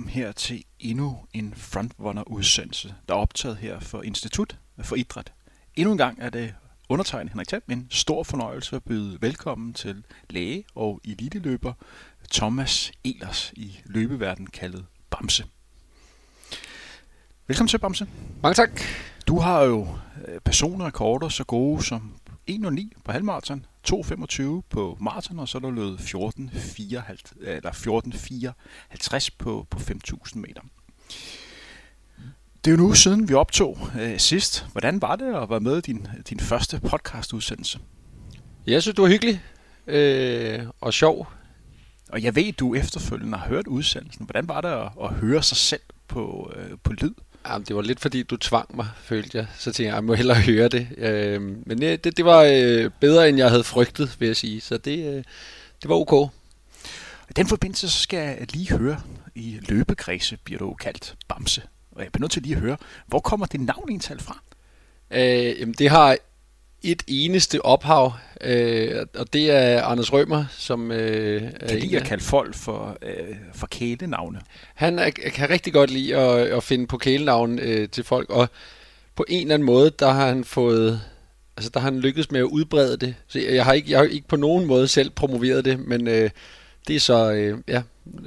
Velkommen her til endnu en Frontrunner-udsendelse, der er optaget her for Institut for Idræt. Endnu en gang er det undertegnet Henrik Thiem en stor fornøjelse at byde velkommen til læge og eliteløber Thomas Elers i løbeverden kaldet Bamse. Velkommen til, Bamse. Mange tak. Du har jo øh, personrekorder så gode som 1.09 på halvmarathon, 2.25 på maraton, og så er der løbet 14.54 eller 14.54 på, på 5.000 meter. Det er jo nu siden vi optog øh, sidst. Hvordan var det at være med i din, din første podcastudsendelse? Jeg synes, du var hyggelig øh, og sjov. Og jeg ved, du efterfølgende har hørt udsendelsen. Hvordan var det at, at høre sig selv på, øh, på lyd? Jamen, det var lidt fordi, du tvang mig, følte jeg. Så tænkte jeg, jeg må hellere høre det. Øh, men det, det var øh, bedre, end jeg havde frygtet, vil jeg sige. Så det, øh, det var ok. I den forbindelse så skal jeg lige høre, i løbekredse bliver du kaldt Bamse. Og jeg bliver nødt til lige at høre, hvor kommer det navn egentlig fra? Øh, jamen, det har et eneste ophav, øh, og det er Anders Rømer, som... Øh, kan lide at kalde folk for, øh, for kælenavne. Han er, kan rigtig godt lide at, at finde på kælenavne øh, til folk, og på en eller anden måde, der har han fået... Altså, der har han lykkedes med at udbrede det. Så jeg har ikke, jeg har ikke på nogen måde selv promoveret det, men øh, det er så... Øh, ja,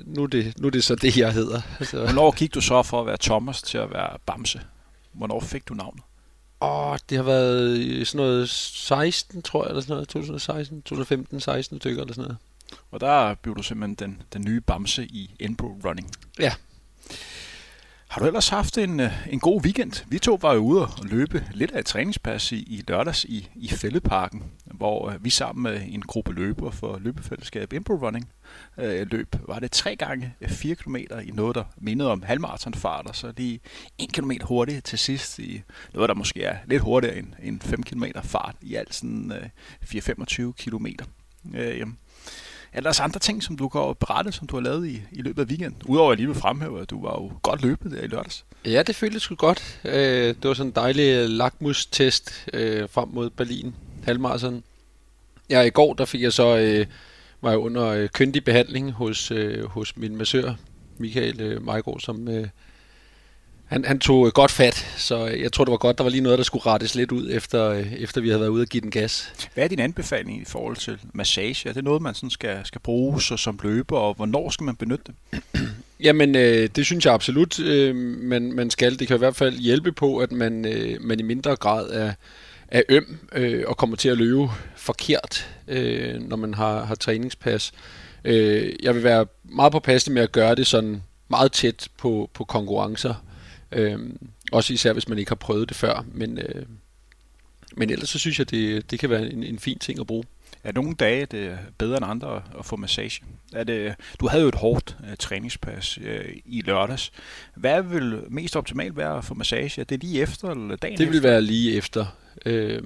nu er, det, nu er det så det, jeg hedder. Så. Hvornår gik du så for at være Thomas til at være Bamse? Hvornår fik du navnet? Åh, det har været sådan noget 16, tror jeg, eller sådan noget. 2016, 2015, 16 stykker eller sådan noget. Og der blev du simpelthen den, den nye bamse i Enbro Running. Ja. Har du ellers haft en, øh, en god weekend? Vi to var jo ude og løbe lidt af et træningspas i, i lørdags i, i Fældeparken, hvor øh, vi sammen med en gruppe løbere for løbefællesskab Impro Running øh, løb. Var det tre gange øh, 4 km i noget, der mindede om halvmarathonfart, og så lige 1 km hurtigt til sidst i noget, der måske er lidt hurtigere end, end 5 km fart i alt sådan øh, 4-25 km. Øh, er der også andre ting, som du kan berette, som du har lavet i, i løbet af weekenden? Udover at lige vil fremhæve, at du var jo godt løbet der i lørdags. Ja, det føltes sgu godt. Øh, det var sådan en dejlig lakmustest øh, frem mod Berlin halvmarathon. Ja, i går der fik jeg så øh, var jeg under øh, køndig behandling hos, øh, hos min massør, Michael øh, Majgaard, som øh, han, han tog godt fat, så jeg tror, det var godt. Der var lige noget, der skulle rettes lidt ud, efter, øh, efter vi havde været ude og give den gas. Hvad er din anbefaling i forhold til massage? Er det noget, man sådan skal, skal bruge så som løber, og hvornår skal man benytte det? Jamen, øh, det synes jeg absolut, øh, man, man skal. Det kan i hvert fald hjælpe på, at man, øh, man i mindre grad er, er øm øh, og kommer til at løbe forkert, øh, når man har, har træningspas. Øh, jeg vil være meget påpasselig med at gøre det sådan meget tæt på, på konkurrencer. Øh, også især hvis man ikke har prøvet det før. Men, øh, men ellers så synes jeg, det, det kan være en, en fin ting at bruge. Er nogle dage det er bedre end andre at få massage? Er det, du havde jo et hårdt uh, træningspas uh, i lørdags. Hvad vil mest optimalt være at få massage? Er det lige efter eller dagen Det vil efter? være lige efter. Øh,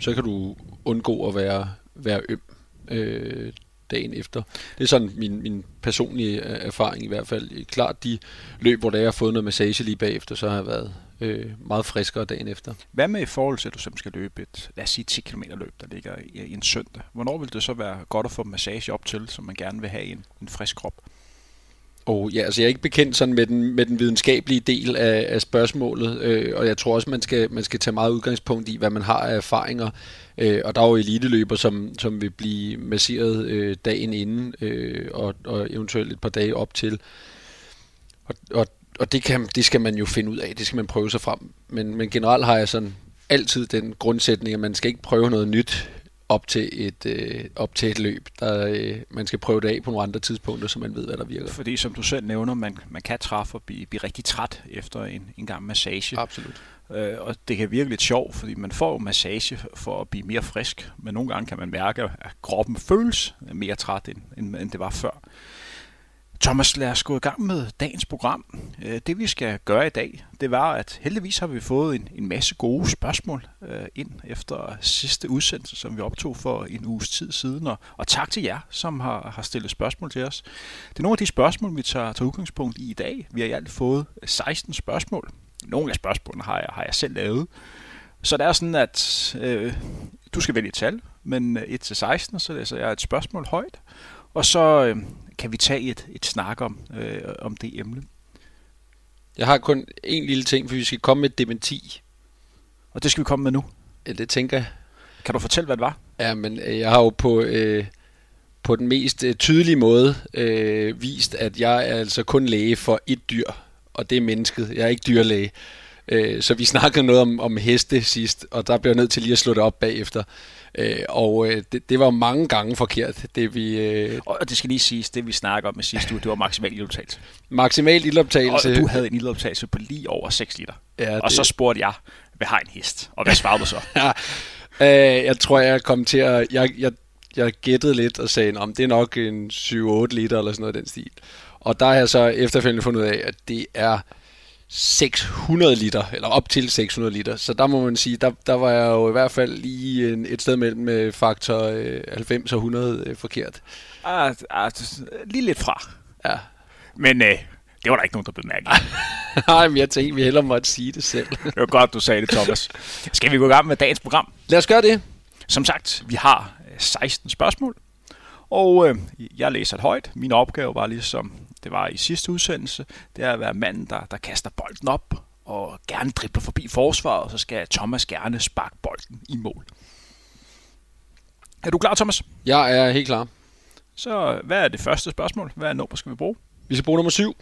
så kan du undgå at være, være øm øh, dagen efter. Det er sådan min, min personlige øh, erfaring i hvert fald. Klart de løb, hvor jeg har fået noget massage lige bagefter, så har jeg været øh, meget friskere dagen efter. Hvad med i forhold til, at du simpelthen skal løbe et, lad os sige, 10 km løb, der ligger i, i en søndag? Hvornår vil det så være godt at få massage op til, som man gerne vil have i en, en frisk krop? Og ja, altså jeg er ikke bekendt sådan med den, med den videnskabelige del af, af spørgsmålet, øh, og jeg tror også, man skal, man skal tage meget udgangspunkt i, hvad man har af erfaringer. Øh, og der er jo eliteløber, som, som vil blive masseret øh, dagen inden, øh, og, og eventuelt et par dage op til. Og, og, og det, kan, det skal man jo finde ud af, det skal man prøve sig frem. Men, men generelt har jeg sådan altid den grundsætning, at man skal ikke prøve noget nyt op til et, øh, op til et løb. Der, øh, man skal prøve det af på nogle andre tidspunkter, så man ved, hvad der virker. Fordi som du selv nævner, man, man kan træffe og blive, blive rigtig træt efter en, en gang massage. Absolut. Øh, og det kan virke lidt sjovt, fordi man får jo massage for at blive mere frisk, men nogle gange kan man mærke, at kroppen føles mere træt, end, end, end det var før. Thomas, lad os gå i gang med dagens program. Øh, det vi skal gøre i dag, det var, at heldigvis har vi fået en, en masse gode spørgsmål øh, ind efter sidste udsendelse, som vi optog for en uges tid siden. Og, og tak til jer, som har, har stillet spørgsmål til os. Det er nogle af de spørgsmål, vi tager, tager udgangspunkt i i dag. Vi har i alt fået øh, 16 spørgsmål. Nogle af spørgsmålene har jeg, har jeg selv lavet. Så det er sådan, at øh, du skal vælge et tal, men øh, 1-16, så læser jeg et spørgsmål højt. Og så øh, kan vi tage et, et snak om, øh, om det emne. Jeg har kun en lille ting, for vi skal komme med et dementi. Og det skal vi komme med nu. Ja, det tænker jeg. Kan du fortælle, hvad det var? Ja, men øh, jeg har jo på, øh, på den mest øh, tydelige måde øh, vist, at jeg er altså kun læge for et dyr, og det er mennesket. Jeg er ikke dyrlæge. Øh, så vi snakkede noget om, om heste sidst, og der blev jeg nødt til lige at slå det op bagefter. Øh, og øh, det, det var mange gange forkert, det vi... Øh, Og det skal lige siges, det vi snakker om med sidste uge, det var maksimal ildoptagelse. maksimal ildoptagelse. Og du havde en ildoptagelse på lige over 6 liter. Ja, og det- så spurgte jeg, hvad har en hest? Og hvad svarede du så? Ja, øh, jeg tror, jeg kom til at... Jeg, jeg, jeg gættede lidt og sagde, om det er nok en 7-8 liter eller sådan noget den stil. Og der har jeg så efterfølgende fundet ud af, at det er 600 liter, eller op til 600 liter. Så der må man sige, der, der var jeg jo i hvert fald lige en, et sted mellem øh, faktor øh, 90 og 100 øh, forkert. ah, ah, lige lidt fra. Ja. Men øh, det var der ikke nogen, der bemærkede. Nej, men jeg tænkte, vi hellere måtte sige det selv. Det var godt, du sagde det, Thomas. Skal vi gå i gang med dagens program? Lad os gøre det. Som sagt, vi har øh, 16 spørgsmål, og øh, jeg læser et højt. Min opgave var ligesom det var i sidste udsendelse, det er at være manden, der, der kaster bolden op og gerne dribler forbi forsvaret, og så skal Thomas gerne sparke bolden i mål. Er du klar, Thomas? Jeg er helt klar. Så hvad er det første spørgsmål? Hvad nummer skal vi bruge? Vi skal bruge nummer 7.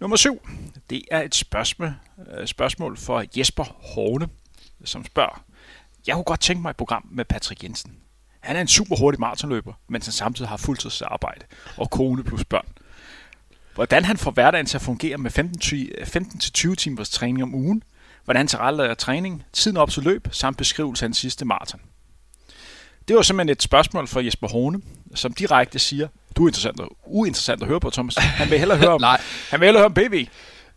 Nummer 7, det er et spørgsmål, øh, spørgsmål for Jesper Horne, som spørger, jeg kunne godt tænke mig et program med Patrick Jensen. Han er en super hurtig maratonløber, mens han samtidig har fuldtidsarbejde og kone plus børn. Hvordan han får hverdagen til at fungere med 15-20 timers træning om ugen, hvordan han tilrettelægger træning, tiden op til løb, samt beskrivelse af den sidste maraton. Det var simpelthen et spørgsmål fra Jesper Horne, som direkte siger, du er interessant og uinteressant at høre på, Thomas. Han vil hellere høre om, Nej. han vil hellere høre om PV.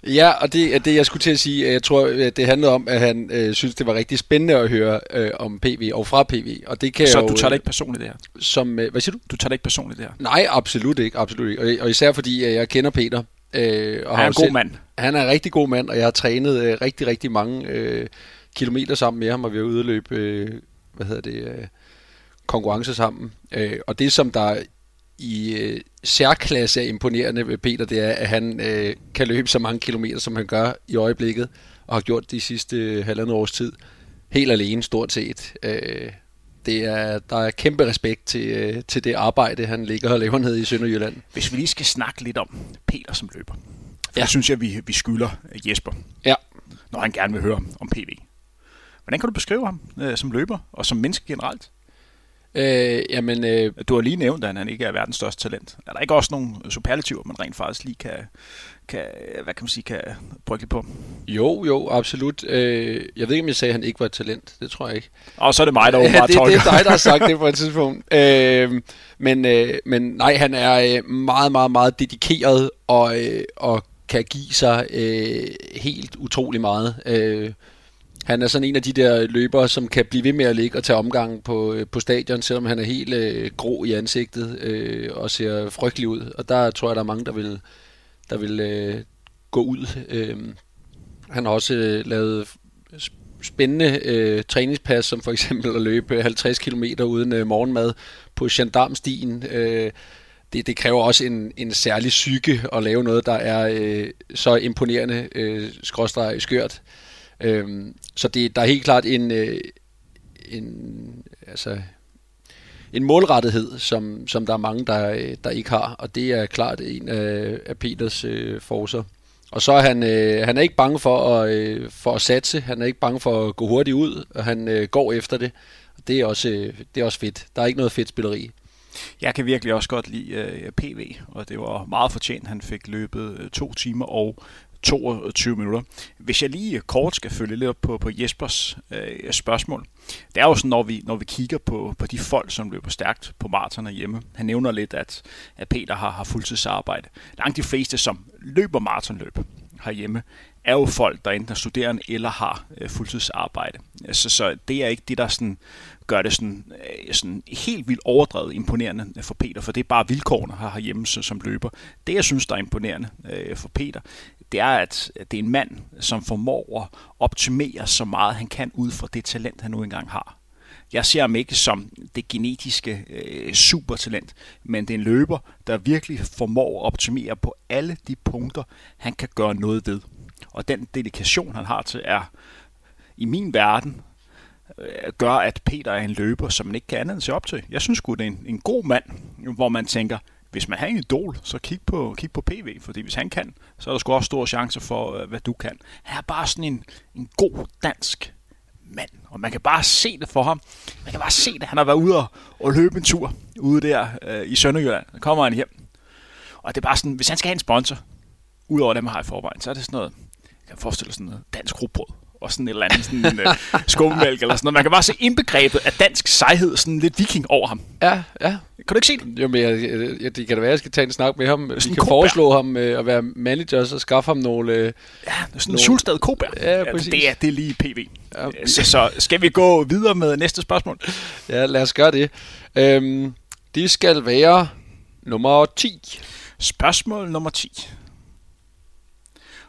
Ja, og det er det, jeg skulle til at sige. Jeg tror, det handlede om, at han øh, synes, det var rigtig spændende at høre øh, om PV og fra PV. Og det kan Så jo, du tager det ikke personligt, det her? Som, øh, hvad siger du? Du tager det ikke personligt, det her? Nej, absolut ikke. Absolut ikke. Og, og især fordi, at jeg kender Peter. Øh, og Han er en god mand. Han er en rigtig god mand, og jeg har trænet øh, rigtig, rigtig mange øh, kilometer sammen med ham, og vi har løbe, øh, hvad hedder det, øh, konkurrencer sammen. Øh, og det, som der i øh, særklasse er imponerende ved Peter, det er, at han øh, kan løbe så mange kilometer, som han gør i øjeblikket, og har gjort de sidste øh, halvandet års tid. Helt alene, stort set. Øh, det er, der er kæmpe respekt til, øh, til det arbejde, han ligger og laver nede i Sønderjylland. Hvis vi lige skal snakke lidt om Peter som løber. For Ja. ja. det synes jeg, vi, vi skylder Jesper, Ja, når han gerne vil høre om PV. Hvordan kan du beskrive ham øh, som løber og som menneske generelt? Øh, jamen... Øh, Du har lige nævnt, at han ikke er verdens største talent. Er der ikke også nogle superlativer, man rent faktisk lige kan, kan hvad kan man sige, kan brygge lidt på? Jo, jo, absolut. Øh, jeg ved ikke, om jeg sagde, at han ikke var et talent. Det tror jeg ikke. Og så er det mig, der Ja, åbenbart det, det tolker. er dig, der har sagt det på et tidspunkt. Øh, men, øh, men nej, han er øh, meget, meget, meget dedikeret og, øh, og kan give sig øh, helt utrolig meget. Øh, han er sådan en af de der løbere, som kan blive ved med at ligge og tage omgang på, øh, på stadion, selvom han er helt øh, grå i ansigtet øh, og ser frygtelig ud. Og der tror jeg, der er mange, der vil, der vil øh, gå ud. Øh, han har også øh, lavet spændende øh, træningspas, som for eksempel at løbe 50 km uden øh, morgenmad på gendarmstien. Øh, det, det kræver også en, en særlig psyke at lave noget, der er øh, så imponerende, øh, skråstreg skørt. Øh, Øhm, så det, der er helt klart en, øh, en, altså, en målrettighed, som, som der er mange, der, øh, der ikke har, og det er klart en af, af Peters øh, forser. Og så er han, øh, han er ikke bange for at, øh, for at satse, han er ikke bange for at gå hurtigt ud, og han øh, går efter det. Og det er, også, øh, det er også fedt. Der er ikke noget fedt spilleri. Jeg kan virkelig også godt lide øh, PV, og det var meget fortjent. Han fik løbet øh, to timer og 22 minutter. Hvis jeg lige kort skal følge lidt op på, på Jespers øh, spørgsmål. Det er jo sådan, når vi, når vi kigger på, på de folk, som løber stærkt på maraton hjemme. Han nævner lidt, at, at Peter har, har fuldtidsarbejde. Langt de fleste, som løber maratonløb herhjemme, er jo folk, der enten er studerende eller har øh, fuldtidsarbejde. Så, så det er ikke det, der sådan, gør det sådan, øh, sådan helt vildt overdrevet imponerende øh, for Peter, for det er bare vilkårene her herhjemme som løber. Det, jeg synes, der er imponerende øh, for Peter, det er, at det er en mand, som formår at optimere så meget, han kan ud fra det talent, han nu engang har. Jeg ser ham ikke som det genetiske øh, supertalent, men det er en løber, der virkelig formår at optimere på alle de punkter, han kan gøre noget ved. Og den dedikation, han har til, er i min verden øh, gør, at Peter er en løber, som man ikke kan andet end se op til. Jeg synes godt det er en, en god mand, hvor man tænker, hvis man har en idol, så kig på, kig på PV, fordi hvis han kan, så er der sgu også store chancer for, øh, hvad du kan. Han er bare sådan en, en god dansk mand, og man kan bare se det for ham. Man kan bare se det. Han har været ude og, og løbe en tur ude der øh, i Sønderjylland. Så kommer han hjem. Og det er bare sådan, hvis han skal have en sponsor, udover dem, han har i forvejen, så er det sådan noget, jeg kan forestille sådan noget dansk rugbrød og sådan et eller andet sådan, uh, skumælk eller sådan noget. Man kan bare se indbegrebet af dansk sejhed, sådan lidt viking over ham. Ja, ja. Kan du ikke se det? Jo, men jeg, jeg, det kan da være, at jeg skal tage en snak med ham. Vi kan foreslå ham øh, at være manager, og så skaffe ham nogle... Øh, ja, sådan en sulstad kobær. Ja, præcis. Det er, det er lige PV. Ja. Så, så skal vi gå videre med næste spørgsmål? Ja, lad os gøre det. Øhm, det skal være nummer 10. Spørgsmål nummer 10.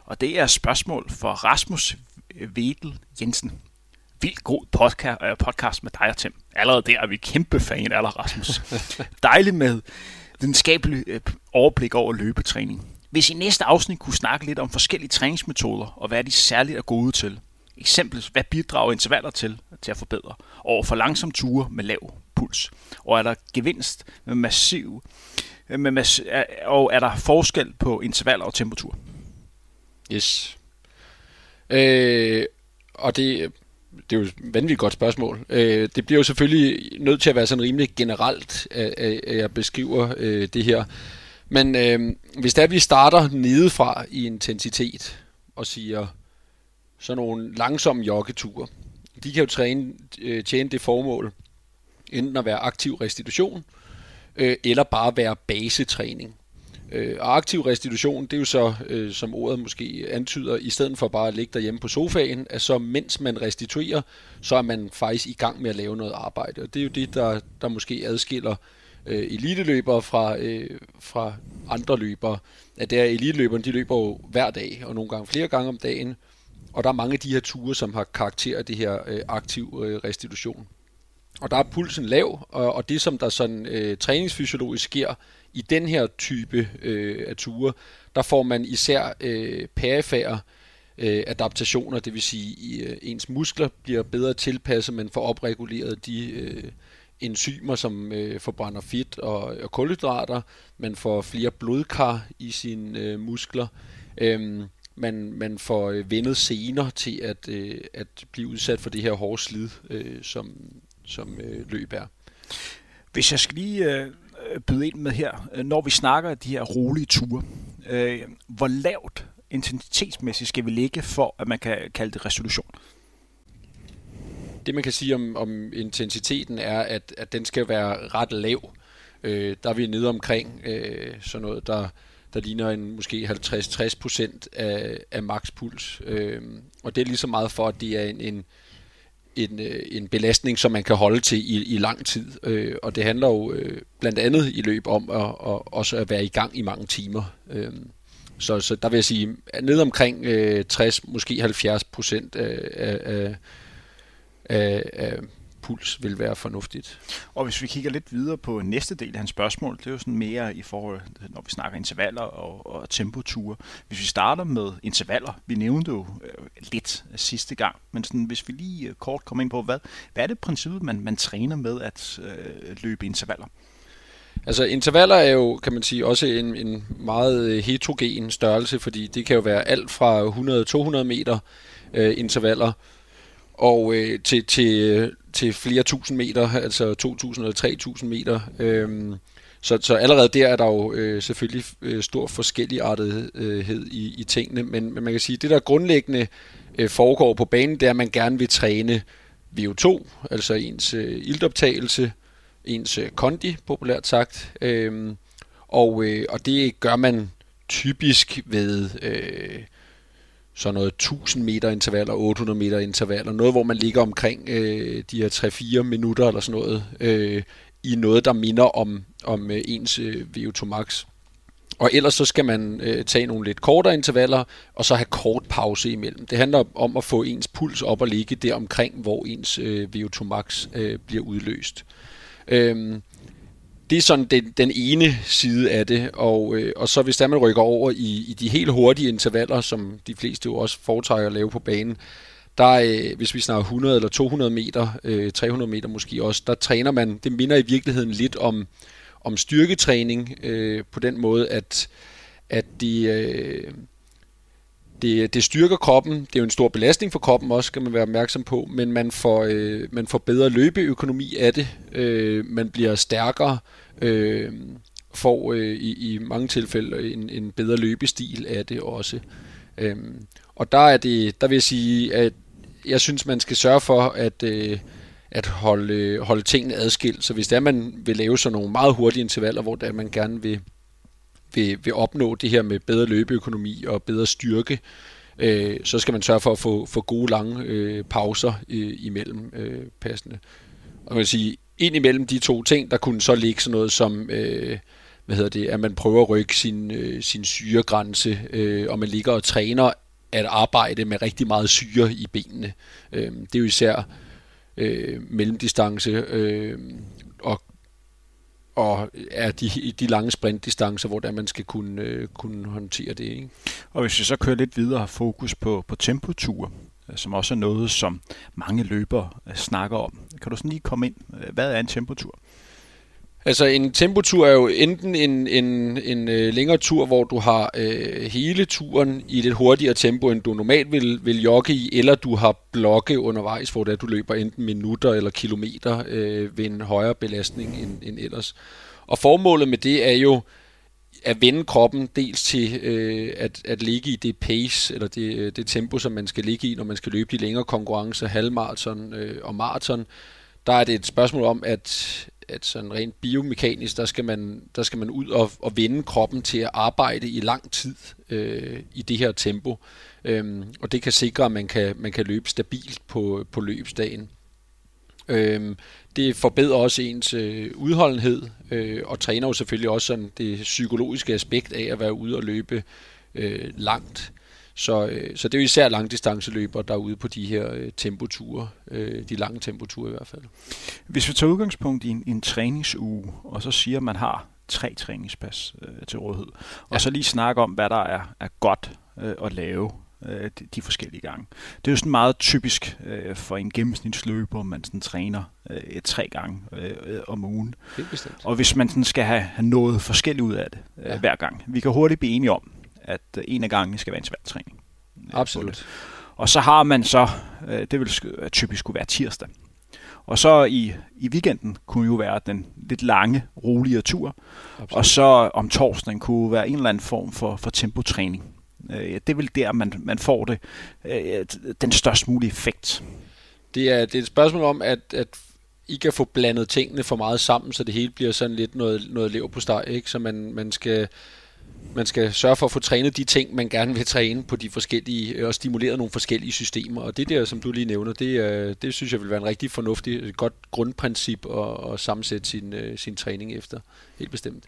Og det er spørgsmål for Rasmus Vedel Jensen. Vildt god podcast, øh, podcast med dig og Tim. Allerede der er vi kæmpe fan af Rasmus. Dejligt med videnskabelig øh, overblik over løbetræning. Hvis I næste afsnit kunne snakke lidt om forskellige træningsmetoder, og hvad de særligt er gode til. Eksempelvis, hvad bidrager intervaller til, til at forbedre, over for langsom ture med lav puls. Og er der gevinst med massiv, med mass, og er der forskel på intervaller og temperatur? Yes. Øh, og det, det er jo et vanvittigt godt spørgsmål. Øh, det bliver jo selvfølgelig nødt til at være sådan rimelig generelt, at, at jeg beskriver øh, det her. Men øh, hvis der vi starter nedefra i intensitet og siger sådan nogle langsomme joggeture, de kan jo træne, øh, tjene det formål, enten at være aktiv restitution, øh, eller bare være basetræning. Øh, og aktiv restitution, det er jo så, øh, som ordet måske antyder, i stedet for bare at ligge derhjemme på sofaen, at så mens man restituerer, så er man faktisk i gang med at lave noget arbejde. Og det er jo det, der, der måske adskiller øh, eliteløbere fra, øh, fra andre løbere. At det er eliteløberne, de løber jo hver dag, og nogle gange flere gange om dagen. Og der er mange af de her ture, som har karakter af det her øh, aktiv øh, restitution. Og der er pulsen lav, og, og det som der sådan øh, træningsfysiologisk sker, i den her type øh, af ture, der får man især øh, perifære øh, adaptationer, det vil sige, at øh, ens muskler bliver bedre tilpasset, man får opreguleret de øh, enzymer, som øh, forbrænder fedt og, og kulhydrater, man får flere blodkar i sine øh, muskler, øh, man, man får øh, vendet sener til at, øh, at blive udsat for det her hårde slid, øh, som, som øh, løb er. Hvis jeg skal lige Øh, byde ind med her, øh, når vi snakker de her rolige ture. Øh, hvor lavt intensitetsmæssigt skal vi ligge, for at man kan kalde det resolution? Det man kan sige om, om intensiteten er, at, at den skal være ret lav. Øh, der er vi nede omkring øh, sådan noget, der, der ligner en måske 50-60% af, af makspuls. Øh, og det er lige så meget for, at det er en, en, en, øh, en belastning, som man kan holde til i, i lang tid. Øh, og det handler jo øh, blandt andet i løb om at, at, også at være i gang i mange timer. Øh, så, så der vil jeg sige, ned omkring øh, 60, måske 70 procent af, af, af, af puls vil være fornuftigt. Og hvis vi kigger lidt videre på næste del af hans spørgsmål, det er jo sådan mere i forhold, når vi snakker intervaller og, og tempoture. Hvis vi starter med intervaller, vi nævnte jo øh, lidt sidste gang, men sådan, hvis vi lige øh, kort kommer ind på, hvad, hvad er det princippet, man, man træner med at øh, løbe intervaller? Altså intervaller er jo, kan man sige, også en, en meget øh, heterogen størrelse, fordi det kan jo være alt fra 100-200 meter øh, intervaller, og øh, til, til, til flere tusind meter, altså 2.000 eller 3.000 meter. Øhm, så, så allerede der er der jo øh, selvfølgelig øh, stor forskelligartethed øh, i, i tingene, men, men man kan sige, at det der grundlæggende øh, foregår på banen, det er, at man gerne vil træne VO2, altså ens øh, iltoptagelse, ens øh, kondi, populært sagt, øhm, og, øh, og det gør man typisk ved... Øh, så noget 1000 meter intervaller, 800 meter intervaller, noget hvor man ligger omkring øh, de her 3-4 minutter eller sådan noget, øh, i noget, der minder om, om øh, ens øh, VO2 max. og ellers så skal man øh, tage nogle lidt kortere intervaller, og så have kort pause imellem. Det handler om at få ens puls op og ligge der omkring, hvor ens øh, VO2 max øh, bliver udløst. Øhm, det er sådan den, den ene side af det, og, øh, og så hvis der man rykker over i, i de helt hurtige intervaller, som de fleste jo også foretrækker at lave på banen, der øh, hvis vi snakker 100 eller 200 meter, øh, 300 meter måske også, der træner man, det minder i virkeligheden lidt om, om styrketræning øh, på den måde, at, at de, øh, det, det styrker kroppen. Det er jo en stor belastning for kroppen også, skal man være opmærksom på, men man får, øh, man får bedre løbeøkonomi af det. Øh, man bliver stærkere, øh, øh, får øh, i, i mange tilfælde en, en bedre løbestil af det også. Øh, og der er det, der vil jeg sige, at jeg synes, man skal sørge for, at øh, at holde, holde tingene adskilt. Så hvis det er, man vil lave sådan nogle meget hurtige intervaller, hvor det er, man gerne vil, vil, vil opnå det her med bedre løbeøkonomi og bedre styrke, øh, så skal man sørge for at få, få gode lange øh, pauser øh, imellem øh, passende. Og man kan sige, ind imellem de to ting, der kunne så ligge sådan noget som, øh, hvad hedder det, at man prøver at rykke sin, øh, sin syregrænse, øh, og man ligger og træner at arbejde med rigtig meget syre i benene. Øh, det er jo især øh, mellemdistance øh, og og er de, de lange sprintdistancer, hvor der man skal kunne, øh, kunne håndtere det. Ikke? Og hvis vi så kører lidt videre og fokus på, på tempotur, Øh, som også er noget, som mange løbere øh, snakker om. Kan du sådan lige komme ind? Øh, hvad er en tempotur? Altså en tempotur er jo enten en, en, en længere tur, hvor du har øh, hele turen i lidt hurtigere tempo, end du normalt vil, vil jogge i, eller du har blokke undervejs, hvor det er, du løber enten minutter eller kilometer øh, ved en højere belastning end, end ellers. Og formålet med det er jo at vende kroppen dels til øh, at, at ligge i det pace, eller det, øh, det tempo, som man skal ligge i, når man skal løbe de længere konkurrencer, halvmarathon øh, og maraton. Der er det et spørgsmål om, at at sådan rent biomekanisk, der skal man, der skal man ud og, og vende kroppen til at arbejde i lang tid øh, i det her tempo. Øhm, og det kan sikre, at man kan, man kan løbe stabilt på, på løbsdagen. Øhm, det forbedrer også ens øh, udholdenhed, øh, og træner jo selvfølgelig også sådan det psykologiske aspekt af at være ude og løbe øh, langt. Så, øh, så det er jo især langdistanceløbere, der er ude på de her øh, tempoture, øh, de lange tempoture i hvert fald. Hvis vi tager udgangspunkt i en, en træningsuge, og så siger, at man har tre træningspas øh, til rådighed, og ja. så lige snakke om, hvad der er, er godt øh, at lave øh, de, de forskellige gange. Det er jo sådan meget typisk øh, for en gennemsnitsløber, man sådan træner øh, tre gange øh, om ugen. Og hvis man sådan skal have, have noget forskelligt ud af det øh, ja. hver gang. Vi kan hurtigt blive enige om, at en af gangene skal være en svær træning. Absolut. Og så har man så, øh, det vil typisk skulle være tirsdag. Og så i, i weekenden kunne jo være den lidt lange, roligere tur. Absolut. Og så om torsdagen kunne være en eller anden form for, for tempotræning. Øh, det er vel der, man, man får det, øh, den størst mulige effekt. Det er, det er et spørgsmål om, at, at I kan få blandet tingene for meget sammen, så det hele bliver sådan lidt noget, noget lever på steg, ikke? Så man, man skal man skal sørge for at få trænet de ting, man gerne vil træne på de forskellige, øh, og stimulere nogle forskellige systemer. Og det der, som du lige nævner, det, det synes jeg vil være en rigtig fornuftig, godt grundprincip at, at sammensætte sin, øh, sin træning efter. Helt bestemt.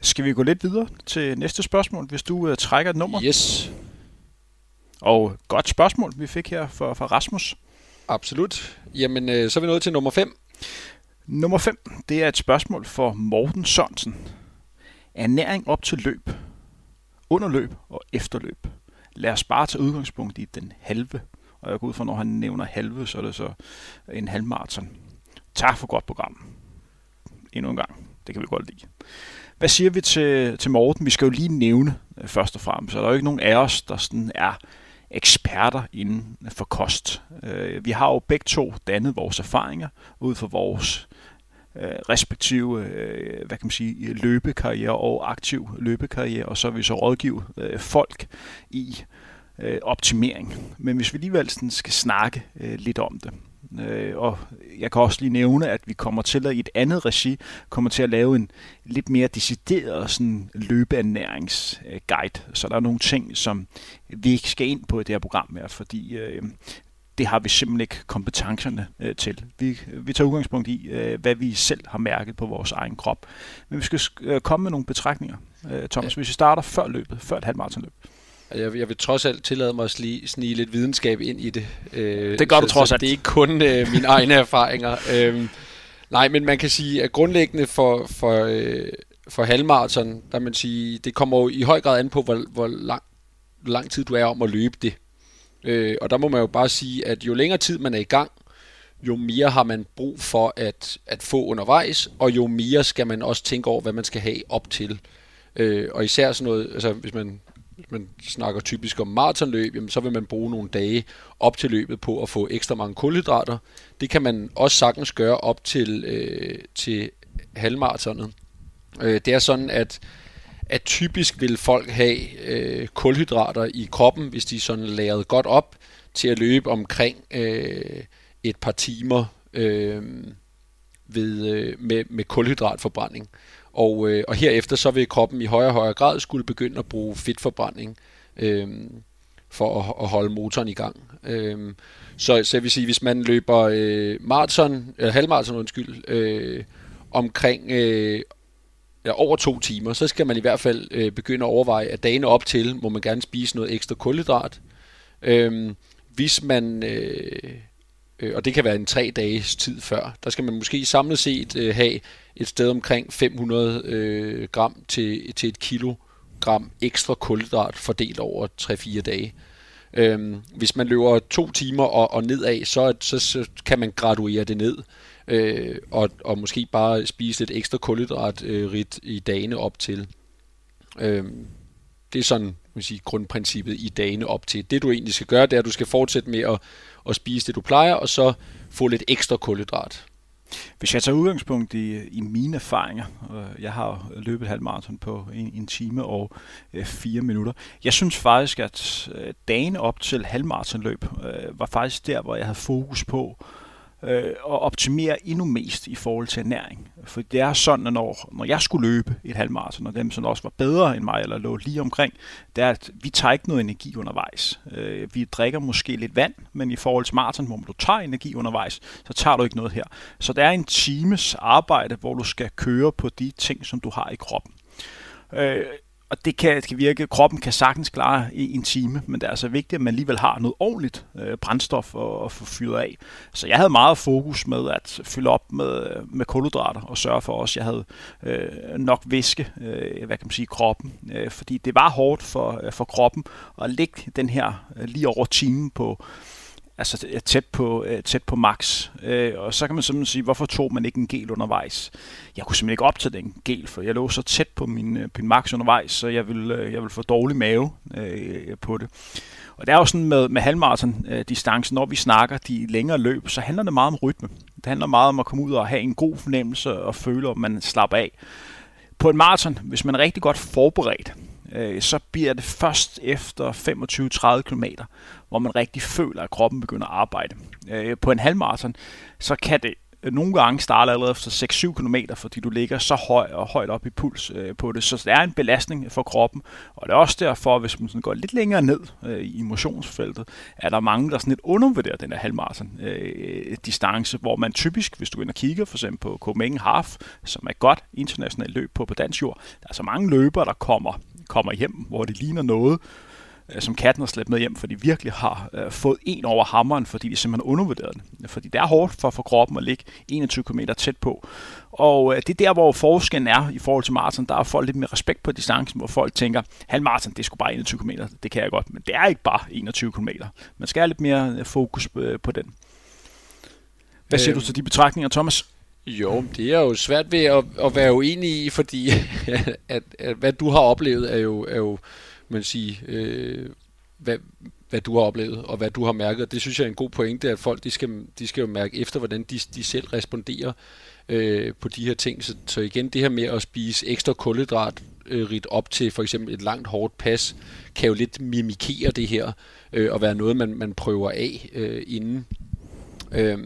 Skal vi gå lidt videre til næste spørgsmål, hvis du uh, trækker et nummer? Yes. Og godt spørgsmål, vi fik her fra, fra Rasmus. Absolut. Jamen, øh, så er vi nået til nummer 5. Nummer 5, det er et spørgsmål for Morten Sørensen. Ernæring op til løb, under løb og efterløb. Lad os bare tage udgangspunkt i den halve. Og jeg går ud fra, når han nævner halve, så er det så en halvmarathon. Tak for godt program. Endnu en gang. Det kan vi godt lide. Hvad siger vi til, til Morten? Vi skal jo lige nævne øh, først og fremmest, så der er jo ikke nogen af os, der sådan er eksperter inden for kost. Øh, vi har jo begge to dannet vores erfaringer ud fra vores øh, respektive hvad kan man sige, løbekarriere og aktiv løbekarriere, og så vil vi så rådgive folk i optimering. Men hvis vi alligevel skal snakke lidt om det, øh, og jeg kan også lige nævne, at vi kommer til at i et andet regi, kommer til at lave en lidt mere decideret sådan løbeernæringsguide, så der er nogle ting, som vi ikke skal ind på i det her program mere, fordi øh, det har vi simpelthen ikke kompetencerne øh, til. Vi, vi tager udgangspunkt i, øh, hvad vi selv har mærket på vores egen krop. Men vi skal øh, komme med nogle betragtninger. Øh, Thomas, ja. hvis vi starter før løbet, før et halvmarathonløb. Jeg, jeg vil trods alt tillade mig at snige, snige lidt videnskab ind i det. Øh, det gør du trods alt. Det er ikke kun øh, mine egne erfaringer. Øh, nej, men man kan sige, at grundlæggende for, for, øh, for halvmarathon, der man sige, det kommer jo i høj grad an på, hvor, hvor lang, lang tid du er om at løbe det. Øh, og der må man jo bare sige, at jo længere tid man er i gang, jo mere har man brug for at, at få undervejs, og jo mere skal man også tænke over, hvad man skal have op til. Øh, og især sådan noget, altså hvis man, hvis man snakker typisk om maratonløb, jamen, så vil man bruge nogle dage op til løbet på at få ekstra mange kulhydrater. Det kan man også sagtens gøre op til, øh, til halvmaratonet. Øh, det er sådan, at at typisk vil folk have øh, kulhydrater i kroppen, hvis de sådan lavet godt op til at løbe omkring øh, et par timer øh, ved, øh, med, med kulhydratforbrænding. Og, øh, og herefter så vil kroppen i højere og højere grad skulle begynde at bruge fedtforbrænding øh, for at, at holde motoren i gang. Øh, så, så jeg vil sige, hvis man løber øh, maraton, eller halvmaraton undskyld, øh, omkring øh, ja, over to timer, så skal man i hvert fald øh, begynde at overveje, at dagene op til må man gerne spise noget ekstra kulhydrat. Øh, hvis man, øh, øh, og det kan være en tre dages tid før, der skal man måske samlet set øh, have et sted omkring 500 øh, gram til, til et kilogram ekstra kulhydrat fordelt over 3-4 dage. Øhm, hvis man løber to timer og, og nedad, så, så, så kan man graduere det ned øh, og, og måske bare spise lidt ekstra kulhydrat øh, rigt i dagene op til. Øh, det er sådan man sige, grundprincippet i dagene op til. Det du egentlig skal gøre, det er, at du skal fortsætte med at, at spise det, du plejer, og så få lidt ekstra kulhydrat. Hvis jeg tager udgangspunkt i, i mine erfaringer, øh, jeg har løbet halvmarathon på en, en time og øh, fire minutter, jeg synes faktisk, at øh, dagen op til halvmaratonløb øh, var faktisk der, hvor jeg havde fokus på øh, øh, og optimere endnu mest i forhold til ernæring. For det er sådan, at når, når jeg skulle løbe et halvmarathon, og dem som også var bedre end mig, eller lå lige omkring, det er, at vi tager ikke noget energi undervejs. Øh, vi drikker måske lidt vand, men i forhold til maraton, hvor du tager energi undervejs, så tager du ikke noget her. Så det er en times arbejde, hvor du skal køre på de ting, som du har i kroppen. Øh, og det kan, det kan virke, kroppen kan sagtens klare i en time, men det er altså vigtigt, at man alligevel har noget ordentligt øh, brændstof at, at få fyret af. Så jeg havde meget fokus med at fylde op med, med kulhydrater og sørge for også, at jeg havde øh, nok væske, øh, hvad kan man sige, kroppen. Øh, fordi det var hårdt for, øh, for kroppen at lægge den her øh, lige over timen på, altså tæt på, øh, tæt på max. Øh, og så kan man simpelthen sige, hvorfor tog man ikke en gel undervejs? Jeg kunne simpelthen ikke op til den gel, for jeg lå så tæt på min, øh, min max undervejs, så jeg ville, jeg ville få dårlig mave øh, på det. Og det er jo sådan med, med halvmarathon-distancen, når vi snakker de længere løb, så handler det meget om rytme. Det handler meget om at komme ud og have en god fornemmelse og føle, at man slapper af. På en maraton, hvis man er rigtig godt forberedt, så bliver det først efter 25-30 km, hvor man rigtig føler, at kroppen begynder at arbejde. Øh, på en halvmarathon, så kan det øh, nogle gange starte allerede efter 6-7 km, fordi du ligger så høj og højt op i puls øh, på det. Så det er en belastning for kroppen, og det er også derfor, hvis man sådan går lidt længere ned øh, i motionsfeltet, er der mange, der sådan lidt undervurderer den her halvmarathon øh, distance, hvor man typisk, hvis du går ind og kigger for eksempel på Copenhagen Half, som er et godt internationalt løb på, på dansk jord, der er så mange løbere, der kommer kommer hjem, hvor det ligner noget, som katten har slæbt med hjem, for de virkelig har øh, fået en over hammeren, fordi de simpelthen undervurderet den. Fordi det er hårdt for, for kroppen at ligge 21 km tæt på. Og øh, det er der, hvor forskellen er i forhold til maraton. Der er folk lidt mere respekt på distancen, hvor folk tænker, halv maraton, det er sgu bare 21 km, det kan jeg godt. Men det er ikke bare 21 km. Man skal have lidt mere øh, fokus på, øh, på den. Hvad siger øhm, du til de betragtninger, Thomas? Jo, det er jo svært ved at, at være uenig i, fordi at, at, at hvad du har oplevet er jo, er jo man sige, øh, hvad, hvad du har oplevet, og hvad du har mærket. Og det synes jeg er en god pointe, at folk de skal, de skal jo mærke efter, hvordan de, de selv responderer øh, på de her ting. Så, så igen, det her med at spise ekstra kulhydrat øh, rigt op til for eksempel et langt hårdt pas, kan jo lidt mimikere det her, øh, og være noget, man, man prøver af øh, inden. Øh,